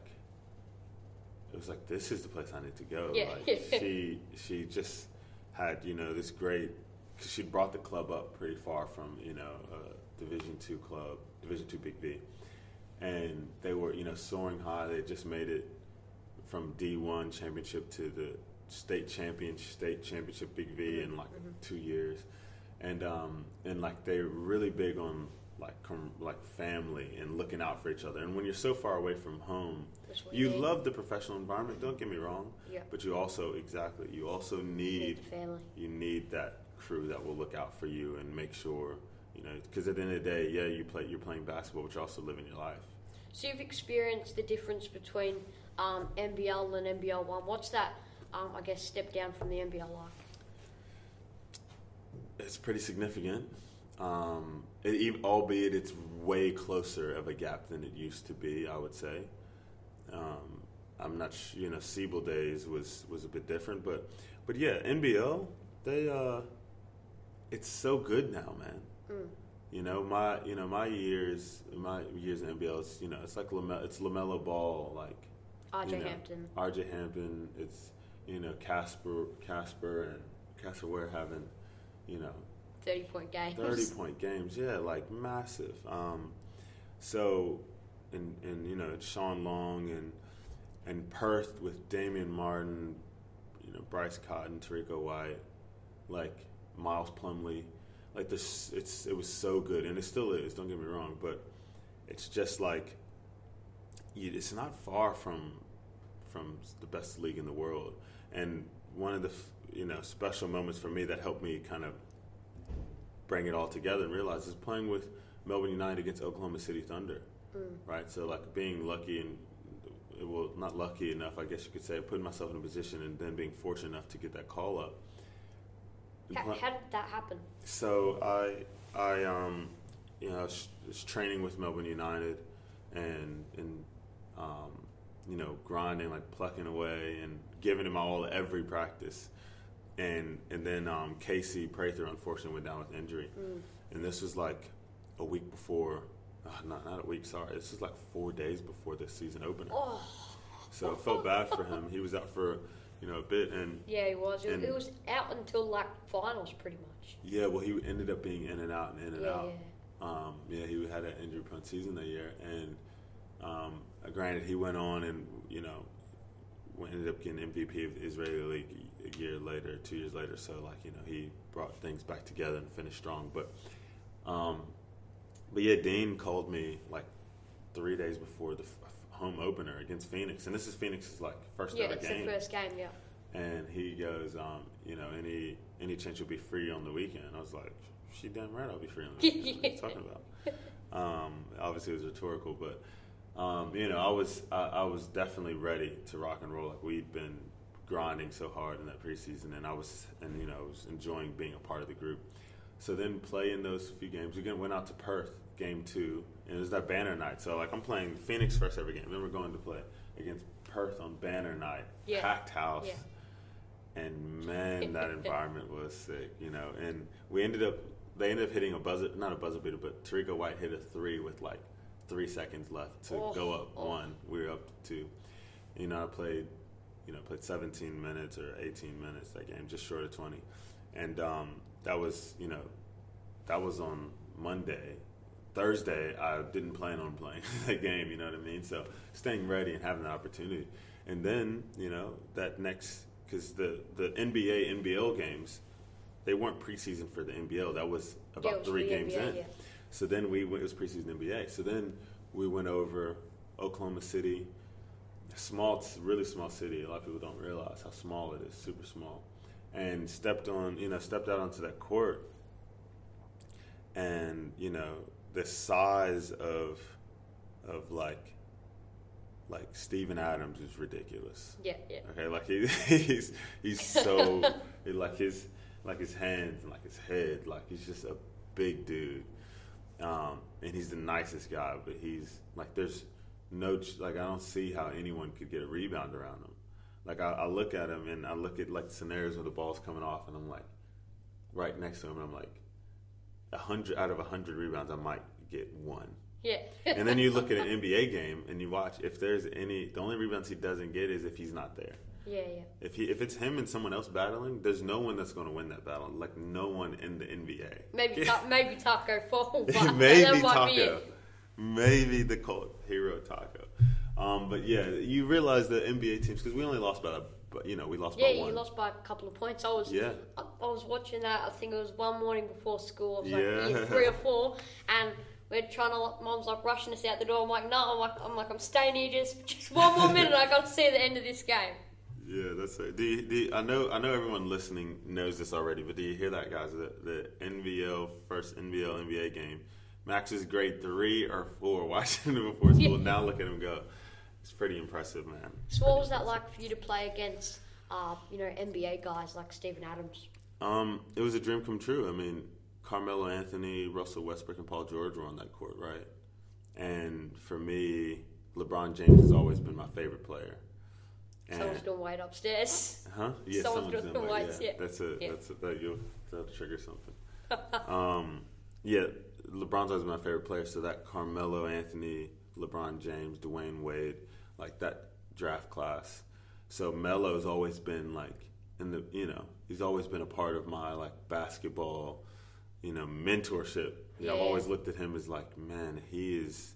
S3: it was like this is the place I need to go.
S2: Yeah.
S3: Like she she just had you know this great because she brought the club up pretty far from you know a Division two club, Division two Big V, and they were you know soaring high. They just made it from D one championship to the state champion, state championship Big V in like two years, and um and like they're really big on like com- like family and looking out for each other. And when you're so far away from home, you
S2: need.
S3: love the professional environment. Don't get me wrong,
S2: Yeah.
S3: but you also exactly you also
S2: Need family.
S3: you need that crew that will look out for you and make sure you know because at the end of the day, yeah, you play you're playing basketball, but you're also living your life.
S2: So you've experienced the difference between um, NBL and NBL one. What's that? Um, I guess step down from the NBL life.
S3: It's pretty significant, um, it, albeit it's way closer of a gap than it used to be. I would say. Um, I'm not, sh- you know, SEABL days was was a bit different, but but yeah, NBL they uh, it's so good now, man.
S2: Mm.
S3: You know my you know my years my years in NBL it's you know it's like Lame- it's Lamelo Ball like
S2: RJ
S3: you know,
S2: Hampton.
S3: RJ Hampton it's you know Casper Casper and Casper Ware having you know
S2: 30 point games.
S3: 30 point games yeah like massive. Um, so and and you know Shawn Long and and Perth with Damian Martin you know Bryce Cotton Terrico White like Miles Plumlee like this it's it was so good and it still is don't get me wrong but it's just like it's not far from from the best league in the world. And one of the you know special moments for me that helped me kind of bring it all together and realize is playing with Melbourne United against Oklahoma City Thunder right? So like being lucky and well not lucky enough I guess you could say putting myself in a position and then being fortunate enough to get that call up.
S2: How, how did that happen?
S3: so I I um you know was, was training with Melbourne United and and um, you know grinding like plucking away and giving him all every practice and and then um, Casey Prather unfortunately went down with injury. And this was like a week before uh, not not a week sorry this was like four days before the season opener.
S2: Oh,
S3: so I felt bad for him. He was out for you know a bit and
S2: yeah, he was.
S3: And-
S2: it was out until like finals, pretty much.
S3: yeah well he ended up being in and out and in and
S2: Yeah,
S3: out.
S2: yeah.
S3: Um, yeah, he had an injury prone season that year, and um, granted, he went on and you know ended up getting MVP of the Israeli League a year later, two years later. So like you know he brought things back together and finished strong. But um, but yeah, Dean called me like three days before the f- home opener against Phoenix, and this is Phoenix's like first
S2: Yeah,
S3: ever
S2: it's
S3: game
S2: the first game, yeah.
S3: and he goes, um, you know, any any chance you'll be free on the weekend? I was like, she damn right I'll be free on the weekend. what are you talking about? *laughs* Um, obviously, it was rhetorical, but um, you know, I was I, I was definitely ready to rock and roll. Like we'd been grinding so hard in that preseason, and I was and you know I was enjoying being a part of the group. So then playing those few games, we again went out to Perth, game two, and it was that banner night. So like I'm playing Phoenix first every game. Then we're going to play against Perth on banner night,
S2: Yeah.
S3: packed house.
S2: Yeah.
S3: And man, that *laughs* environment was sick, you know. And we ended up, they ended up hitting a buzzer, not a buzzer beater, but Terrico White hit a three with like three seconds left to
S2: Oh,
S3: go up
S2: oh.
S3: one. We were up two. You know, I played you know, played 17 minutes or 18 minutes that game, just short of 20, and um, that was you know, that was on Monday. Thursday, I didn't plan on playing *laughs* that game. You know what I mean? So staying ready and having the opportunity, and then you know that next because the the NBA NBL games, they weren't preseason for the NBL. That was about
S2: Yeah, was
S3: three games
S2: NBA,
S3: in.
S2: yeah.
S3: So then we went, it was preseason NBA. So then we went over Oklahoma City, small, really small city. A lot of people don't realize how small it is, super small, and stepped on, you know, stepped out onto that court, and you know the size of, of like, like Steven Adams is ridiculous.
S2: Yeah, yeah.
S3: Okay, like he, *laughs* he's he's so like his like his hands and like his head, like he's just a big dude, um, and he's the nicest guy. But he's like there's no like I don't see how anyone could get a rebound around him. Like I, I look at him and I look at like scenarios where the ball's coming off, and I'm like right next to him, and I'm like a hundred out of a hundred rebounds, I might get one.
S2: Yeah. *laughs*
S3: And then you look at an NBA game and you watch if there's any the only rebounds he doesn't get is if he's not there.
S2: yeah, yeah.
S3: If he if it's him and someone else battling, there's no one that's going to win that battle. Like no one in the NBA.
S2: Maybe *laughs* ta- maybe Taco *laughs* Fall. But
S3: maybe
S2: that might be
S3: Taco. Maybe the cult hero Taco. Um, but yeah, you realize the NBA teams because we only lost by a, but you know we lost
S2: Yeah,
S3: by
S2: you
S3: one.
S2: lost by a couple of points. I was
S3: Yeah.
S2: I, I was watching that. I think it was one morning before school. It was like
S3: Yeah.
S2: year three or four, and we're trying to. Mom's like rushing us out the door. I'm like, no. I'm like, I'm like, I'm staying here just just one more minute. I got to see the end of this game.
S3: Yeah, that's it. Do you, do you- I know I know everyone listening knows this already, but do you hear that, guys? The, the NBL first NBL NBA game. Max is grade three or four watching *laughs* it before school. Now look at him go. It's pretty impressive, man.
S2: So what was that like for you to play against, uh, you know, NBA guys like Steven Adams?
S3: Um, it was a dream come true. I mean, Carmelo Anthony, Russell Westbrook, and Paul George were on that court, right? And for me, LeBron James has always been my favorite player. And,
S2: Someone's doing weight upstairs.
S3: Huh? Yeah,
S2: Someone's
S3: someone's
S2: doing
S3: doing
S2: the
S3: that.
S2: weights,
S3: Yeah,
S2: yeah.
S3: that's it.
S2: Yeah.
S3: that's a, that you'll that'll trigger something. *laughs* um, yeah, LeBron's always my favorite player. So that Carmelo Anthony, LeBron James, Dwyane Wade, like that draft class. So Melo's always been like in the you know he's always been a part of my like basketball, you know mentorship. Yeah, I've always looked at him as like man he is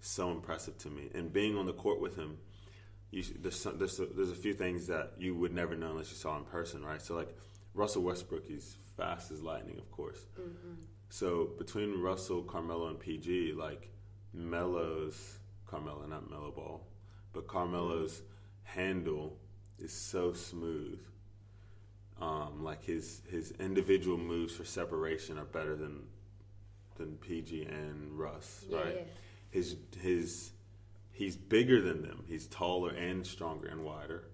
S3: so impressive to me, and being on the court with him you, there's some, there's a, there's a few things that you would never know unless you saw in person, right? So like Russell Westbrook, he's fast as lightning, of course. Mm-hmm. So between Russell, Carmelo, and PG, like Melo's Carmelo, not Melo Ball, but Carmelo's handle is so smooth. Um, like his his individual moves for separation are better than than PG and Russ,
S2: Yeah,
S3: right?
S2: yeah.
S3: His his he's bigger than them. He's taller and stronger and wider.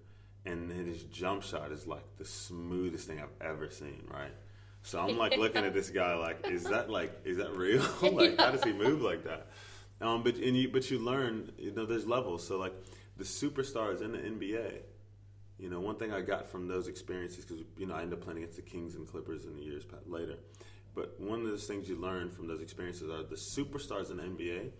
S3: And then his jump shot is like the smoothest thing I've ever seen, right? So I'm like looking at this guy like, is that like is that real? *laughs* like how does he move like that? Um, but and you but you learn, you know, there's levels. So like the superstars in the NBA, you know, one thing I got from those experiences because you know I ended up playing against the Kings and Clippers in the years later. But one of those things you learn from those experiences are the superstars in the NBA.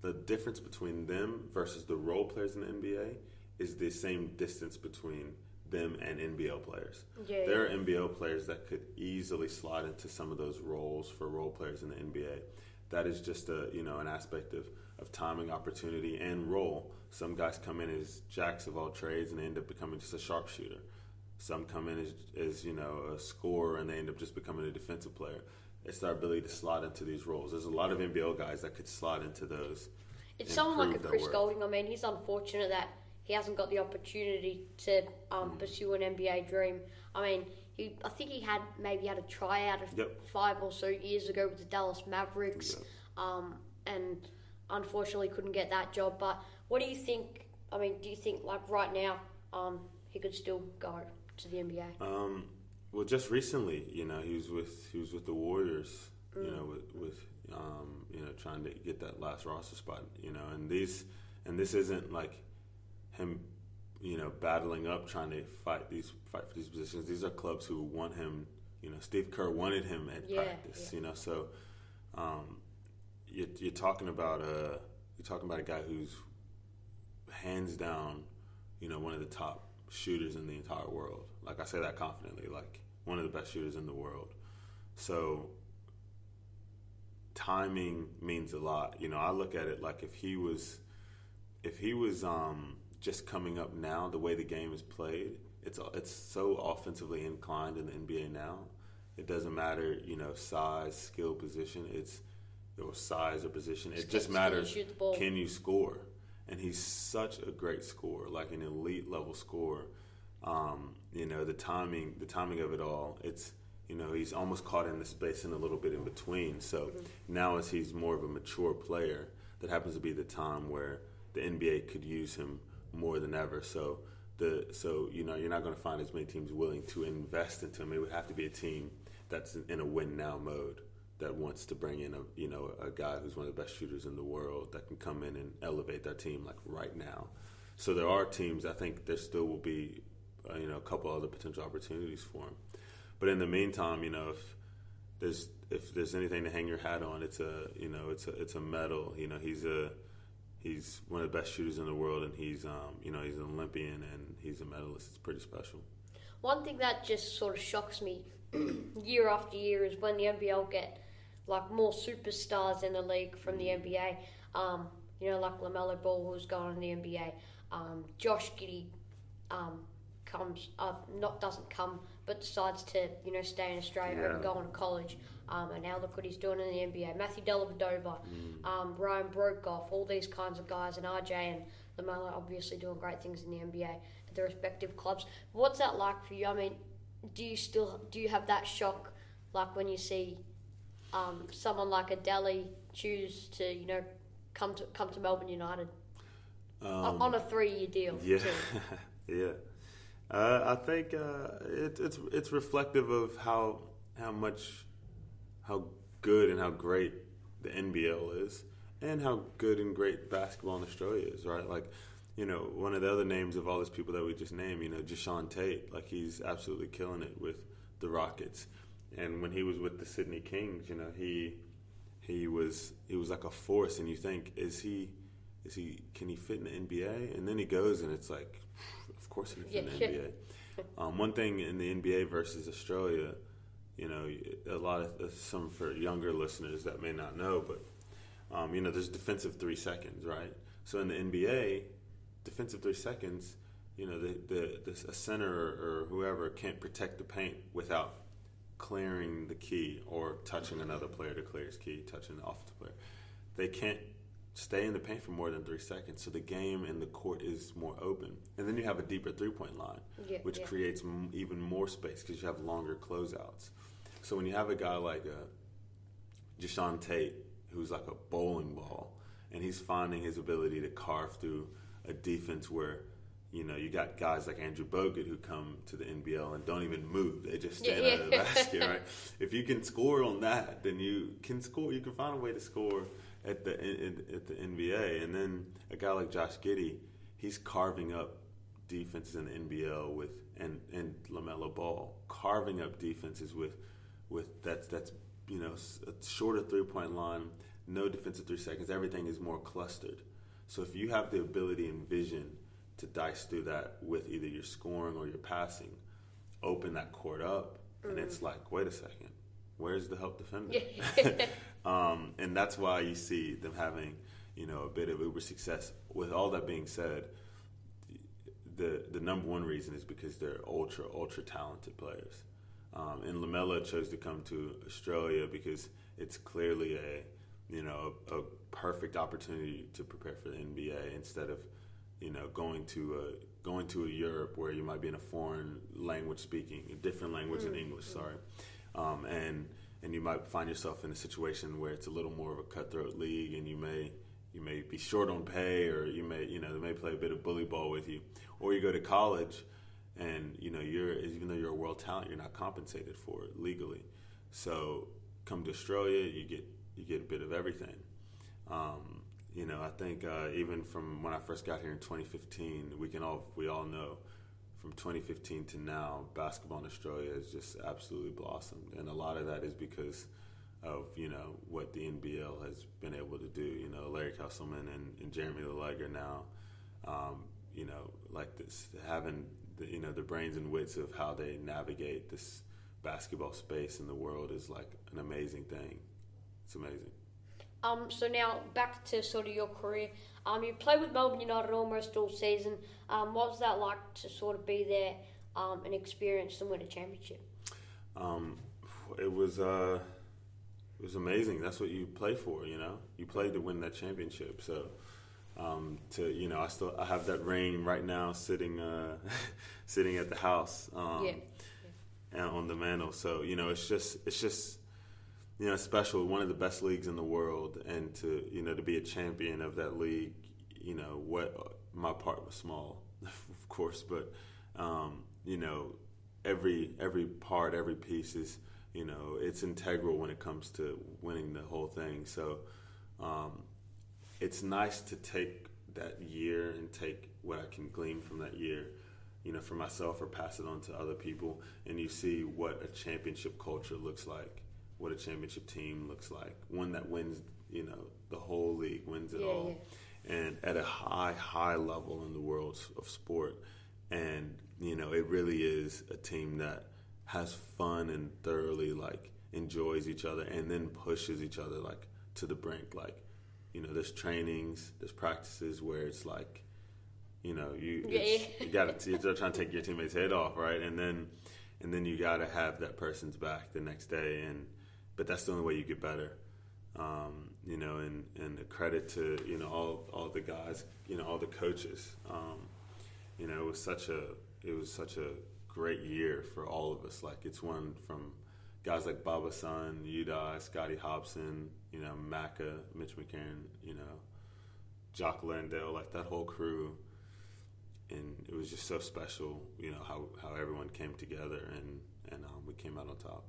S3: The difference between them versus the role players in the NBA is the same distance between them and NBL players.
S2: Yeah,
S3: there are NBL players that could easily slot into some of those roles for role players in the NBA. That is just a you know an aspect of, of timing, opportunity, and role. Some guys come in as jacks of all trades and they end up becoming just a sharpshooter. Some come in as, as you know a scorer and they end up just becoming a defensive player. It's their ability to slot into these roles. There's a lot of NBL guys that could slot into those.
S2: It's someone like a Chris. Goulding. I mean, he's unfortunate that he hasn't got the opportunity to um,
S3: Mm.
S2: pursue an NBA dream. I mean, he I think he had maybe had a tryout of
S3: Yep.
S2: five or so years ago with the Dallas Mavericks, um, and unfortunately couldn't get that job. But what do you think? I mean, do you think like right now um, he could still go to the NBA?
S3: Um, well, just recently, you know, he was with he was with the Warriors. You know, with with um, you know trying to get that last roster spot. You know, and these and this isn't like him, you know, battling up trying to fight these fight for these positions. These are clubs who want him. You know, Steve Kerr wanted him at
S2: Yeah,
S3: practice.
S2: yeah.
S3: You know, so um, you're, you're talking about a you're talking about a guy who's hands down, you know, one of the top shooters in the entire world. Like I say that confidently, like one of the best shooters in the world. So timing means a lot. You know, I look at it like if he was if he was um, just coming up now, the way the game is played, it's it's so offensively inclined in the NBA now. It doesn't matter, you know, size, skill, position. It's or size or position. It just matters. Can you score? And he's such a great scorer, like an elite level scorer. Um, you know, the timing, the timing of it all. It's you know, he's almost caught in the space and a little bit in between. So mm-hmm. now, as he's more of a mature player, that happens to be the time where the NBA could use him more than ever. So the so you know you're not going to find as many teams willing to invest into him. It would have to be a team that's in a win now mode that wants to bring in a you know a guy who's one of the best shooters in the world that can come in and elevate their team like right now. So there are teams. I think there still will be uh, you know a couple other potential opportunities for him. But in the meantime, you know if there's if there's anything to hang your hat on, it's a you know it's a it's a medal. You know he's a he's one of the best shooters in the world, and he's um, you know he's an Olympian and he's a medalist. It's pretty special.
S2: One thing that just sort of shocks me *clears throat* year after year is when the NBL get like more superstars in the league from the NBA. Um, you know, like Lamelo Ball, who's gone in the NBA. Um, Josh Giddey um, comes up, not doesn't come, but decides to you know stay in Australia yeah. and go on to college. Um, and now look what he's doing in the NBA. Matthew Dellavedova, mm. um, Ryan Broekhoff, all these kinds of guys, and RJ and Lamelo obviously doing great things in the NBA at their respective clubs. What's that like for you? I mean, do you still do you have that shock like when you see um, someone like a Delly choose to you know come to come to Melbourne United um, on a three year deal?
S3: Yeah, *laughs* yeah. Uh, I think uh, it, it's it's reflective of how how much how good and how great the NBL is, and how good and great basketball in Australia is. Right, like you know, one of the other names of all these people that we just named, you know, Jae'Sean Tate, like he's absolutely killing it with the Rockets. And when he was with the Sydney Kings, you know, he he was he was like a force. And you think, is he is he can he fit in the NBA? And then he goes, and it's like, of course he can fit yeah, in the NBA. *laughs* Um, one thing in the NBA versus Australia, you know, a lot of some for younger listeners that may not know, but um, you know, there's defensive three seconds, right? So in the NBA, defensive three seconds, you know, the, the, the a center or, or, whoever can't protect the paint without clearing the key or touching another player to clear his key, touching the offensive player. They can't stay in the paint for more than three seconds. So the game and the court is more open. And then you have a deeper three point line, yeah, which yeah. creates m- even more space because you have longer closeouts. So when you have a guy like a uh, Jae'Sean Tate, who's like a bowling ball, and he's finding his ability to carve through a defense where you know, you got guys like Andrew Bogut who come to the NBL and don't even move; they just stand yeah, yeah. out of the basket. *laughs* Right? If you can score on that, then you can score. You can find a way to score at the at the NBA. And then a guy like Josh Giddey, he's carving up defenses in the NBL with and and Lamelo Ball carving up defenses with with that's that's you know a shorter three point line, no defensive three seconds. Everything is more clustered. So if you have the ability and vision to dice through that with either your scoring or your passing, open that court up, mm. and it's like, wait a second, where's the help defender? *laughs* *laughs* um, and that's why you see them having, you know, a bit of uber success. With all that being said, the the number one reason is because they're ultra ultra talented players. Um, and Lamelo chose to come to Australia because it's clearly a you know a, a perfect opportunity to prepare for the NBA instead of you know going to a going to a Europe where you might be in a foreign language speaking a different language mm-hmm. than English sorry um, and and you might find yourself in a situation where it's a little more of a cutthroat league and you may you may be short on pay or you may you know they may play a bit of bully ball with you or you go to college and you know you're even though you're a world talent you're not compensated for it legally so come to Australia you get you get a bit of everything um, you know, I think uh, even from when I first got here in 2015, we can all we all know from 2015 to now, basketball in Australia has just absolutely blossomed, and a lot of that is because of you know what the NBL has been able to do. You know, Larry Kestelman and, and Jeremy Loeliger now. Um, you know, like this having the, you know the brains and wits of how they navigate this basketball space in the world is like an amazing thing. It's amazing.
S2: Um, so now back to sort of your career. Um, you played with Melbourne United almost all season. Um, what was that like to sort of be there um, and experience and win a championship?
S3: Um, it was uh, it was amazing. That's what you play for, you know. You play to win that championship. So um, to you know, I still I have that ring right now sitting uh, *laughs* sitting at the house. Um,
S2: Yeah.
S3: And on the mantle. So you know, it's just it's just you know special. One of the best leagues in the world, and to you know to be a champion of that league. You know what my part was small, *laughs* of course, but um, you know every every part, every piece is you know it's integral when it comes to winning the whole thing. So um, it's nice to take that year and take what I can glean from that year, you know, for myself or pass it on to other people, and you see what a championship culture looks like, what a championship team looks like, one that wins, you know, the whole league, wins it
S2: Yeah,
S3: all, and at a high, high level in the world of sport, and you know, it really is a team that has fun and thoroughly like enjoys each other, and then pushes each other like to the brink, like you know, there's trainings, there's practices where it's like, you know, you
S2: Yeah,
S3: you got to you're trying to take your teammate's head off, right? And then and then you got to have that person's back the next day, and but that's the only way you get better, um, you know. And and a credit to you know all all the guys, you know, all the coaches. Um, you know, it was such a it was such a great year for all of us. Like it's one from guys like Baba Sun, Udai, Scotty Hopson, you know, Macca, Mitch McCarron, you know, Jock Landale, like that whole crew. And it was just so special, you know, how, how everyone came together and, and um, we came out on top.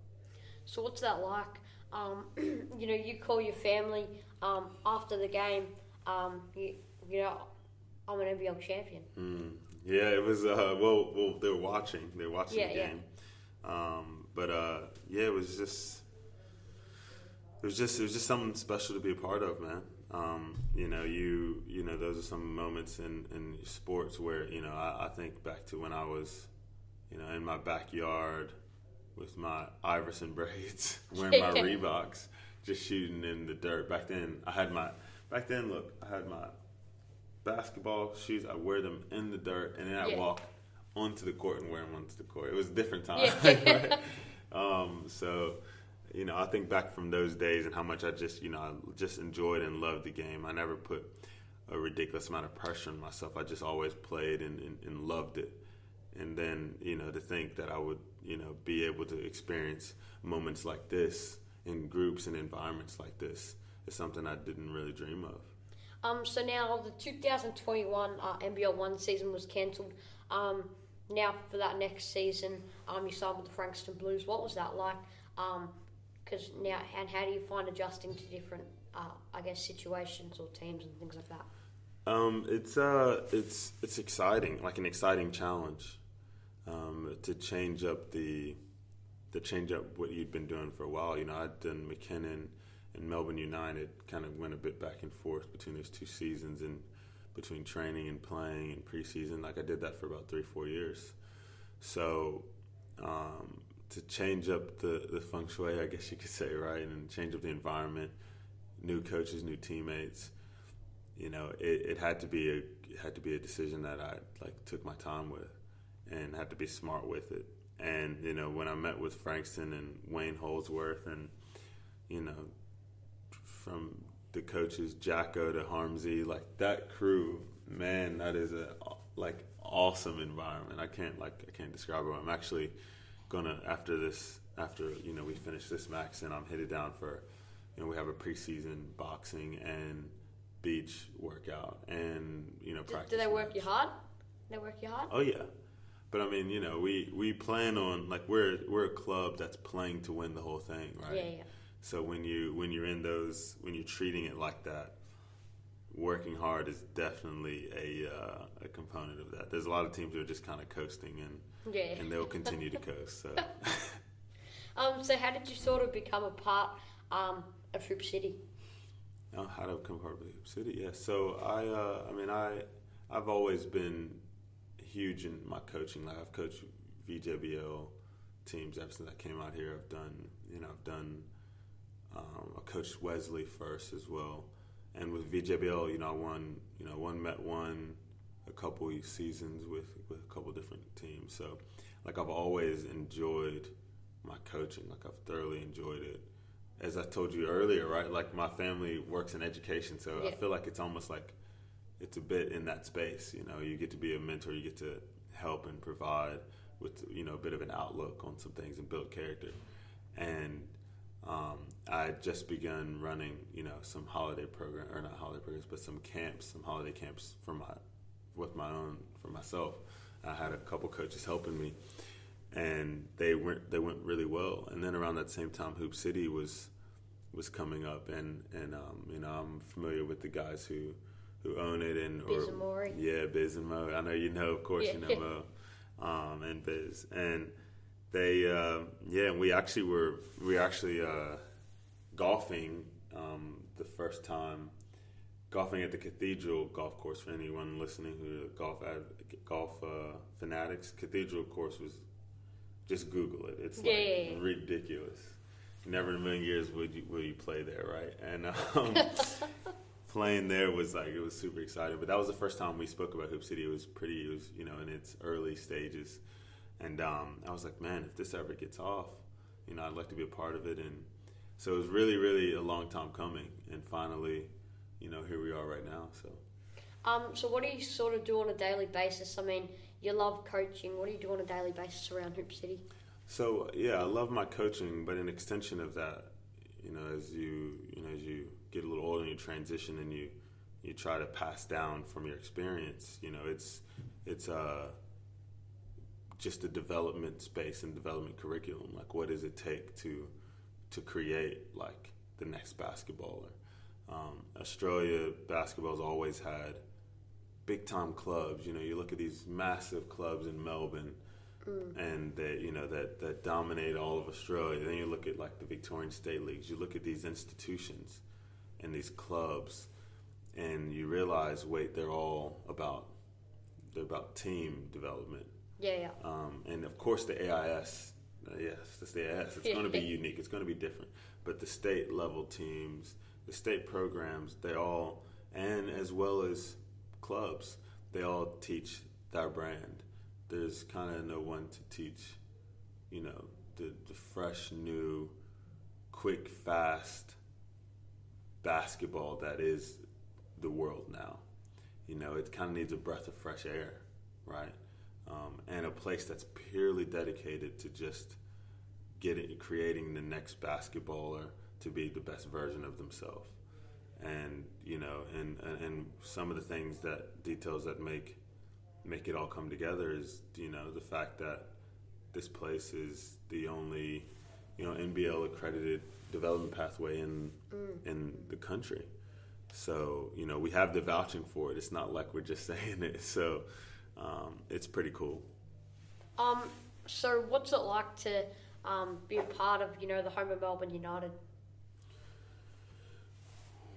S2: So what's that like? Um, *clears throat* you know, you call your family um, after the game. Um, you, you know, I'm an NBL champion.
S3: Mm. Yeah, it was, uh, well, well, they were watching, they were watching
S2: Yeah,
S3: the
S2: yeah.
S3: game. Um, but, uh, yeah, it was just, it was just, it was just something special to be a part of, man. Um, you know, you, you know, those are some moments in, in sports where, you know, I, I think back to when I was, you know, in my backyard with my Iverson braids, *laughs* wearing my *laughs* Reeboks, just shooting in the dirt. Back then, I had my, back then, look, I had my basketball shoes. I wear them in the dirt, and then I
S2: Yeah.
S3: walk onto the court and wear them onto the court. It was a different time.
S2: Yeah. *laughs*
S3: right? Um, so, you know, I think back from those days and how much I just, you know, I just enjoyed and loved the game. I never put a ridiculous amount of pressure on myself. I just always played and, and, and loved it. And then, you know, to think that I would, you know, be able to experience moments like this in groups and environments like this is something I didn't really dream of.
S2: Um, so now the 2021 uh, NBL one season was cancelled. Um, now for that next season, um, you signed with the Frankston Blues. What was that like? Because now, and how do you find adjusting to different, uh, I guess, situations or teams and things like that?
S3: Um, it's uh, it's it's exciting, like an exciting challenge, um, to change up the, to change up what you'd been doing for a while. You know, I'd done McKinnon and Melbourne United, kind of went a bit back and forth between those two seasons and between training and playing and preseason. Like I did that for about three, four years. So um, to change up the the feng shui, I guess you could say, right, and change up the environment, new coaches, new teammates you know, it, it had to be a had to be a decision that I like took my time with, and had to be smart with it. And you know, when I met with Frankston and Wayne Holdsworth, and you know, from the coaches Jacko to Harmsy, like that crew, man, that is a like awesome environment. I can't like I can't describe it. I'm actually gonna after this after you know we finish this max and I'm headed down for you know we have a preseason boxing and beach workout and you know practice.
S2: do they work you hard? They work you hard?
S3: Oh yeah, but I mean you know we we plan on like we're we're a club that's playing to win the whole thing, right?
S2: Yeah, yeah.
S3: So when you when you're in those when you're treating it like that, working hard is definitely a uh, a component of that. There's a lot of teams who are just kind of coasting and
S2: Yeah.
S3: and they'll continue to coast. So *laughs*
S2: Um, so how did you sort of become a part um, of Hoop City?
S3: Oh, how to become part of Hoop City? Yeah. So I, uh, I mean, I, I've always been huge in my coaching. Like I've coached VJBL teams ever since I came out here. I've done, you know, I've done. Um, I coached Wesley first as well, and with VJBL, you know, I won, you know, one Met one a couple seasons with with a couple different teams. So, like I've always enjoyed my coaching. Like I've thoroughly enjoyed it. As I told you earlier, right? Like my family works in education, so
S2: Yeah.
S3: I feel like it's almost like it's a bit in that space. You know, you get to be a mentor, you get to help and provide with you know a bit of an outlook on some things and build character. And um, I had just begun running, you know, some holiday program or not holiday programs, but some camps, some holiday camps for my with my own for myself. I had a couple coaches helping me, and they went they went really well. And then around that same time, Hoop City was was coming up, and and um, you know I'm familiar with the guys who who own it and
S2: Biz and
S3: yeah, Biz and Mo. I know you know, of course, you know Mo, um, and Biz, and they uh, yeah, and we actually were we were actually uh, golfing um, the first time. Golfing at the Cathedral Golf Course for anyone listening who are golf ad, golf uh, fanatics. Cathedral course was just Google it. It's like
S2: Yeah, yeah, yeah.
S3: ridiculous. Never in a million years would you will you play there, right? And um, *laughs* playing there was like it was super exciting. But that was the first time we spoke about Hoop City. It was pretty. It was you know in its early stages, and um, I was like, man, if this ever gets off, you know, I'd like to be a part of it. And so it was really, really a long time coming, and finally, you know, here we are right now. So.
S2: Um, so what do you sort of do on a daily basis? I mean, you love coaching. What do you do on a daily basis around Hoop City?
S3: So yeah, I love my coaching, but an extension of that, you know, as you you know as you get a little older and you transition and you you try to pass down from your experience, you know, it's it's uh just a development space and development curriculum. Like, what does it take to to create like the next basketballer? Um, Australia basketball's always had big time clubs. You know, you look at these massive clubs in Melbourne and that you know that that dominate all of Australia. Then you look at like the Victorian State Leagues. You look at these institutions and these clubs, and you realize, wait, they're all about they're about team development.
S2: Yeah, yeah.
S3: Um, and of course, the AIS, uh, yes, that's the AIS. It's going to be *laughs* unique. It's going to be different. But the state level teams, the state programs, they all, and as well as clubs, they all teach their brand. There's kind of no one to teach, you know, the, the fresh, new, quick, fast basketball that is the world now. You know, it kind of needs a breath of fresh air, right? Um, and a place that's purely dedicated to just getting, creating the next basketballer to be the best version of themselves. And you know, and, and and some of the things that details that make make it all come together is you know the fact that this place is the only you know NBL accredited development pathway in in the country. So you know we have the vouching for it. It's not like we're just *laughs* saying it. So um, it's pretty cool.
S2: Um, so what's it like to um, be a part of, you know, the home of Melbourne United?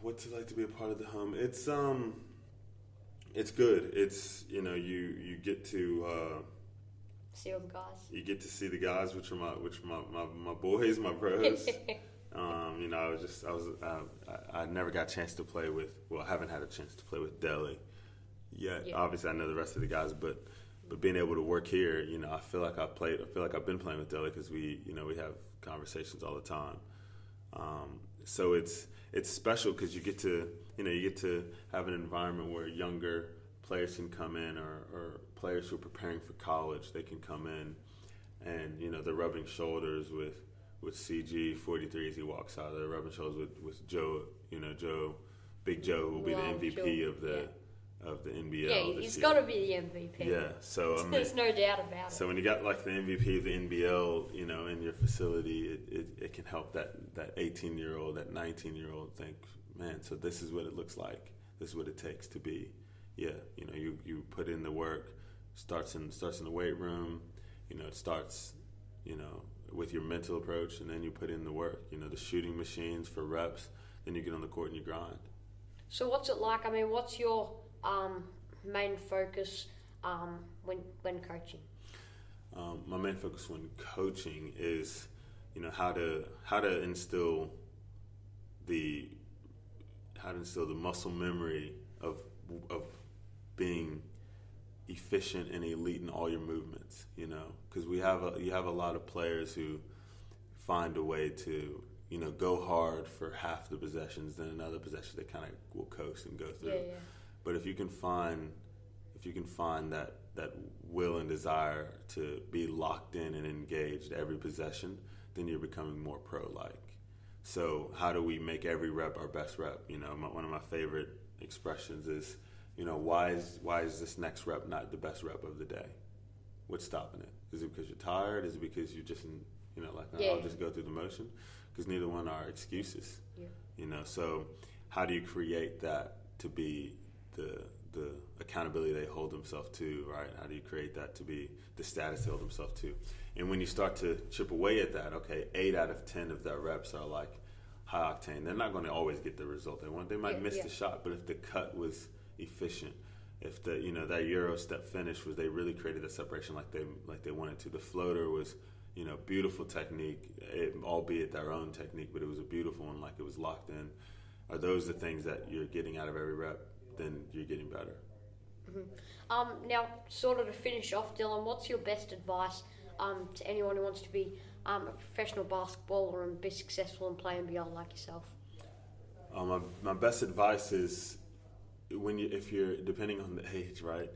S3: What's it like to be a part of the home? It's um, it's good. It's you know you you get to uh,
S2: See all the guys.
S3: you get to see the guys, which are my which are my my, my boys, my bros. *laughs* um, you know, I was just I was uh, I, I never got a chance to play with. Well, I haven't had a chance to play with Delly yet.
S2: Yeah.
S3: Obviously, I know the rest of the guys, but but being able to work here, you know, I feel like I played. I feel like I've been playing with Delly because we you know we have conversations all the time. Um, so it's it's special because you get to you know you get to have an environment where younger players can come in or, or players who are preparing for college they can come in and you know they're rubbing shoulders with with CG 43 as he walks out they're rubbing shoulders with, with Joe you know Joe Big Joe who will be the MVP
S2: Joe,
S3: of the of the NBL
S2: yeah, he's got to be the MVP.
S3: yeah so I *laughs* mean
S2: There's no doubt about it.
S3: so when you got like the MVP of the NBL, you know, in your facility, it, it, it can help that that 18 year old, that 19 year old think, man, so this is what it looks like. This is what it takes to be. Yeah, you know, you, you put in the work, starts in starts in the weight room. You know, it starts, you know, with your mental approach, and then you put in the work. You know, the shooting machines for reps. Then you get on the court and you grind.
S2: So what's it like? I mean, what's your um, main focus um, when when coaching?
S3: Um, my main focus when coaching is, you know, how to how to instill the how to instill the muscle memory of of being efficient and elite in all your movements. You know, because we have a, you have a lot of players who find a way to you know go hard for half the possessions, then another possession they kind of will coast and go through.
S2: Yeah, yeah.
S3: But if you can find if you can find that that will and desire to be locked in and engaged every possession, then you're becoming more pro like. So how do we make every rep our best rep? You know, my, one of my favorite expressions is, you know, why is why is this next rep not the best rep of the day? What's stopping it? Is it because you're tired? Is it because you're just in, you know, like
S2: Yeah.
S3: I'll just go through the motion? Because neither one are excuses.
S2: Yeah.
S3: You know, so how do you create that to be the the accountability they hold themselves to, right? How do you create that to be the status they hold themselves to? And when you start to chip away at that, okay, eight out of ten of their reps are like high octane. They're not going to always get the result they want. They might
S2: Yeah,
S3: miss
S2: yeah.
S3: the shot, but if the cut was efficient, if the you know that euro step finish was they really created that separation like they like they wanted to. The floater was you know beautiful technique, it, albeit their own technique, but it was a beautiful one, like it was locked in. Are those the things that you're getting out of every rep? Then you're getting better.
S2: Um, now, sort of to finish off, Dylan, what's your best advice um, to anyone who wants to be um, a professional basketballer and be successful and play and beyond like yourself?
S3: Um, my, my best advice is when you if you're depending on the age, right?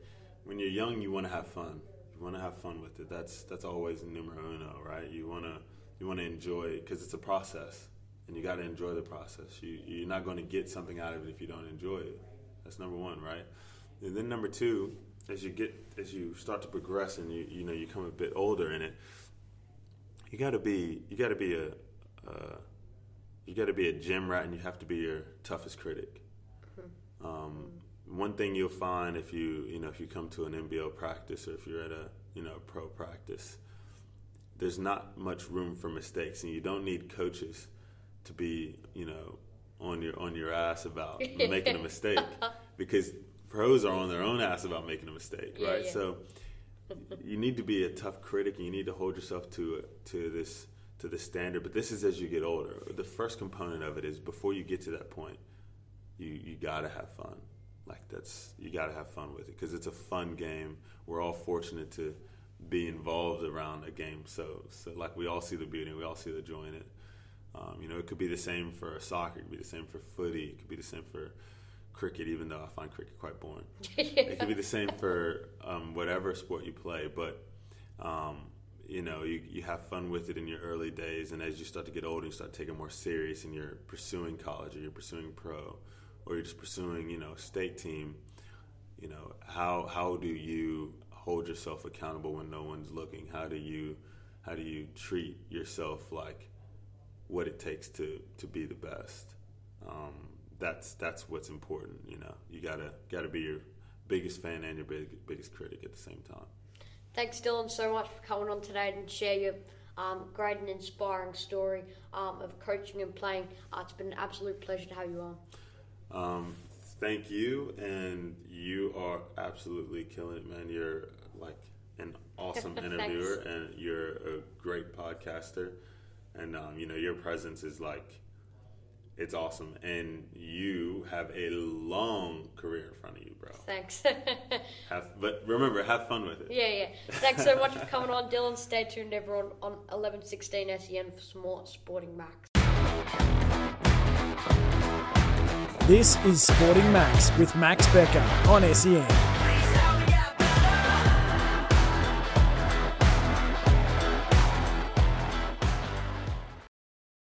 S3: When you're young, you want to have fun. You want to have fun with it. That's that's always numero uno, right? You want to you want to enjoy it because it's a process, and you got to enjoy the process. You you're not going to get something out of it if you don't enjoy it. That's number one, right? And then number two, as you get as you start to progress and you you know you come a bit older in it, you got to be you got to be a uh, you got to be a gym rat and you have to be your toughest critic. Um, one thing you'll find if you you know if you come to an NBL practice or if you're at a you know pro practice, there's not much room for mistakes, and you don't need coaches to be you know on your on your ass about *laughs* making a mistake. Because pros are on their own ass about making a mistake,
S2: Yeah,
S3: right?
S2: yeah.
S3: So *laughs* you need to be a tough critic and you need to hold yourself to to this to the standard. But this is as you get older. The first component of it is before you get to that point you you got to have fun. Like that's you got to have fun with it because it's a fun game. We're all fortunate to be involved around a game so so like we all see the beauty we all see the joy in it um, you know it could be the same for soccer it could be the same for footy it could be the same for cricket even though i find cricket quite boring *laughs* it could be the same for um, whatever sport you play, but um, you know, you, you have fun with it in your early days, and as you start to get older, you start taking more serious, and you're pursuing college, or you're pursuing pro, or you're just pursuing, you know, state team. You know, how how do you hold yourself accountable when no one's looking? How do you how do you treat yourself like what it takes to to be the best? Um, that's that's what's important. You know, you gotta gotta be your biggest fan and your big, biggest critic at the same time.
S2: Thanks, Dylan, so much for coming on today and share your um, great and inspiring story um, of coaching and playing. Uh, it's been an absolute pleasure to have you on.
S3: Um, thank you, and you are absolutely killing it, man. You're like an *laughs* awesome interviewer, and you're a great podcaster, and um, you know your presence is like it's awesome, and you have a long career in front of you, bro.
S2: Thanks. *laughs*
S3: Have, but remember, have fun with it.
S2: yeah, yeah. Thanks so much for coming on, Dylan. Stay tuned, everyone, on 1116 SEN for some more Sporting Max.
S1: This is Sporting Max with Max Becker on SEN.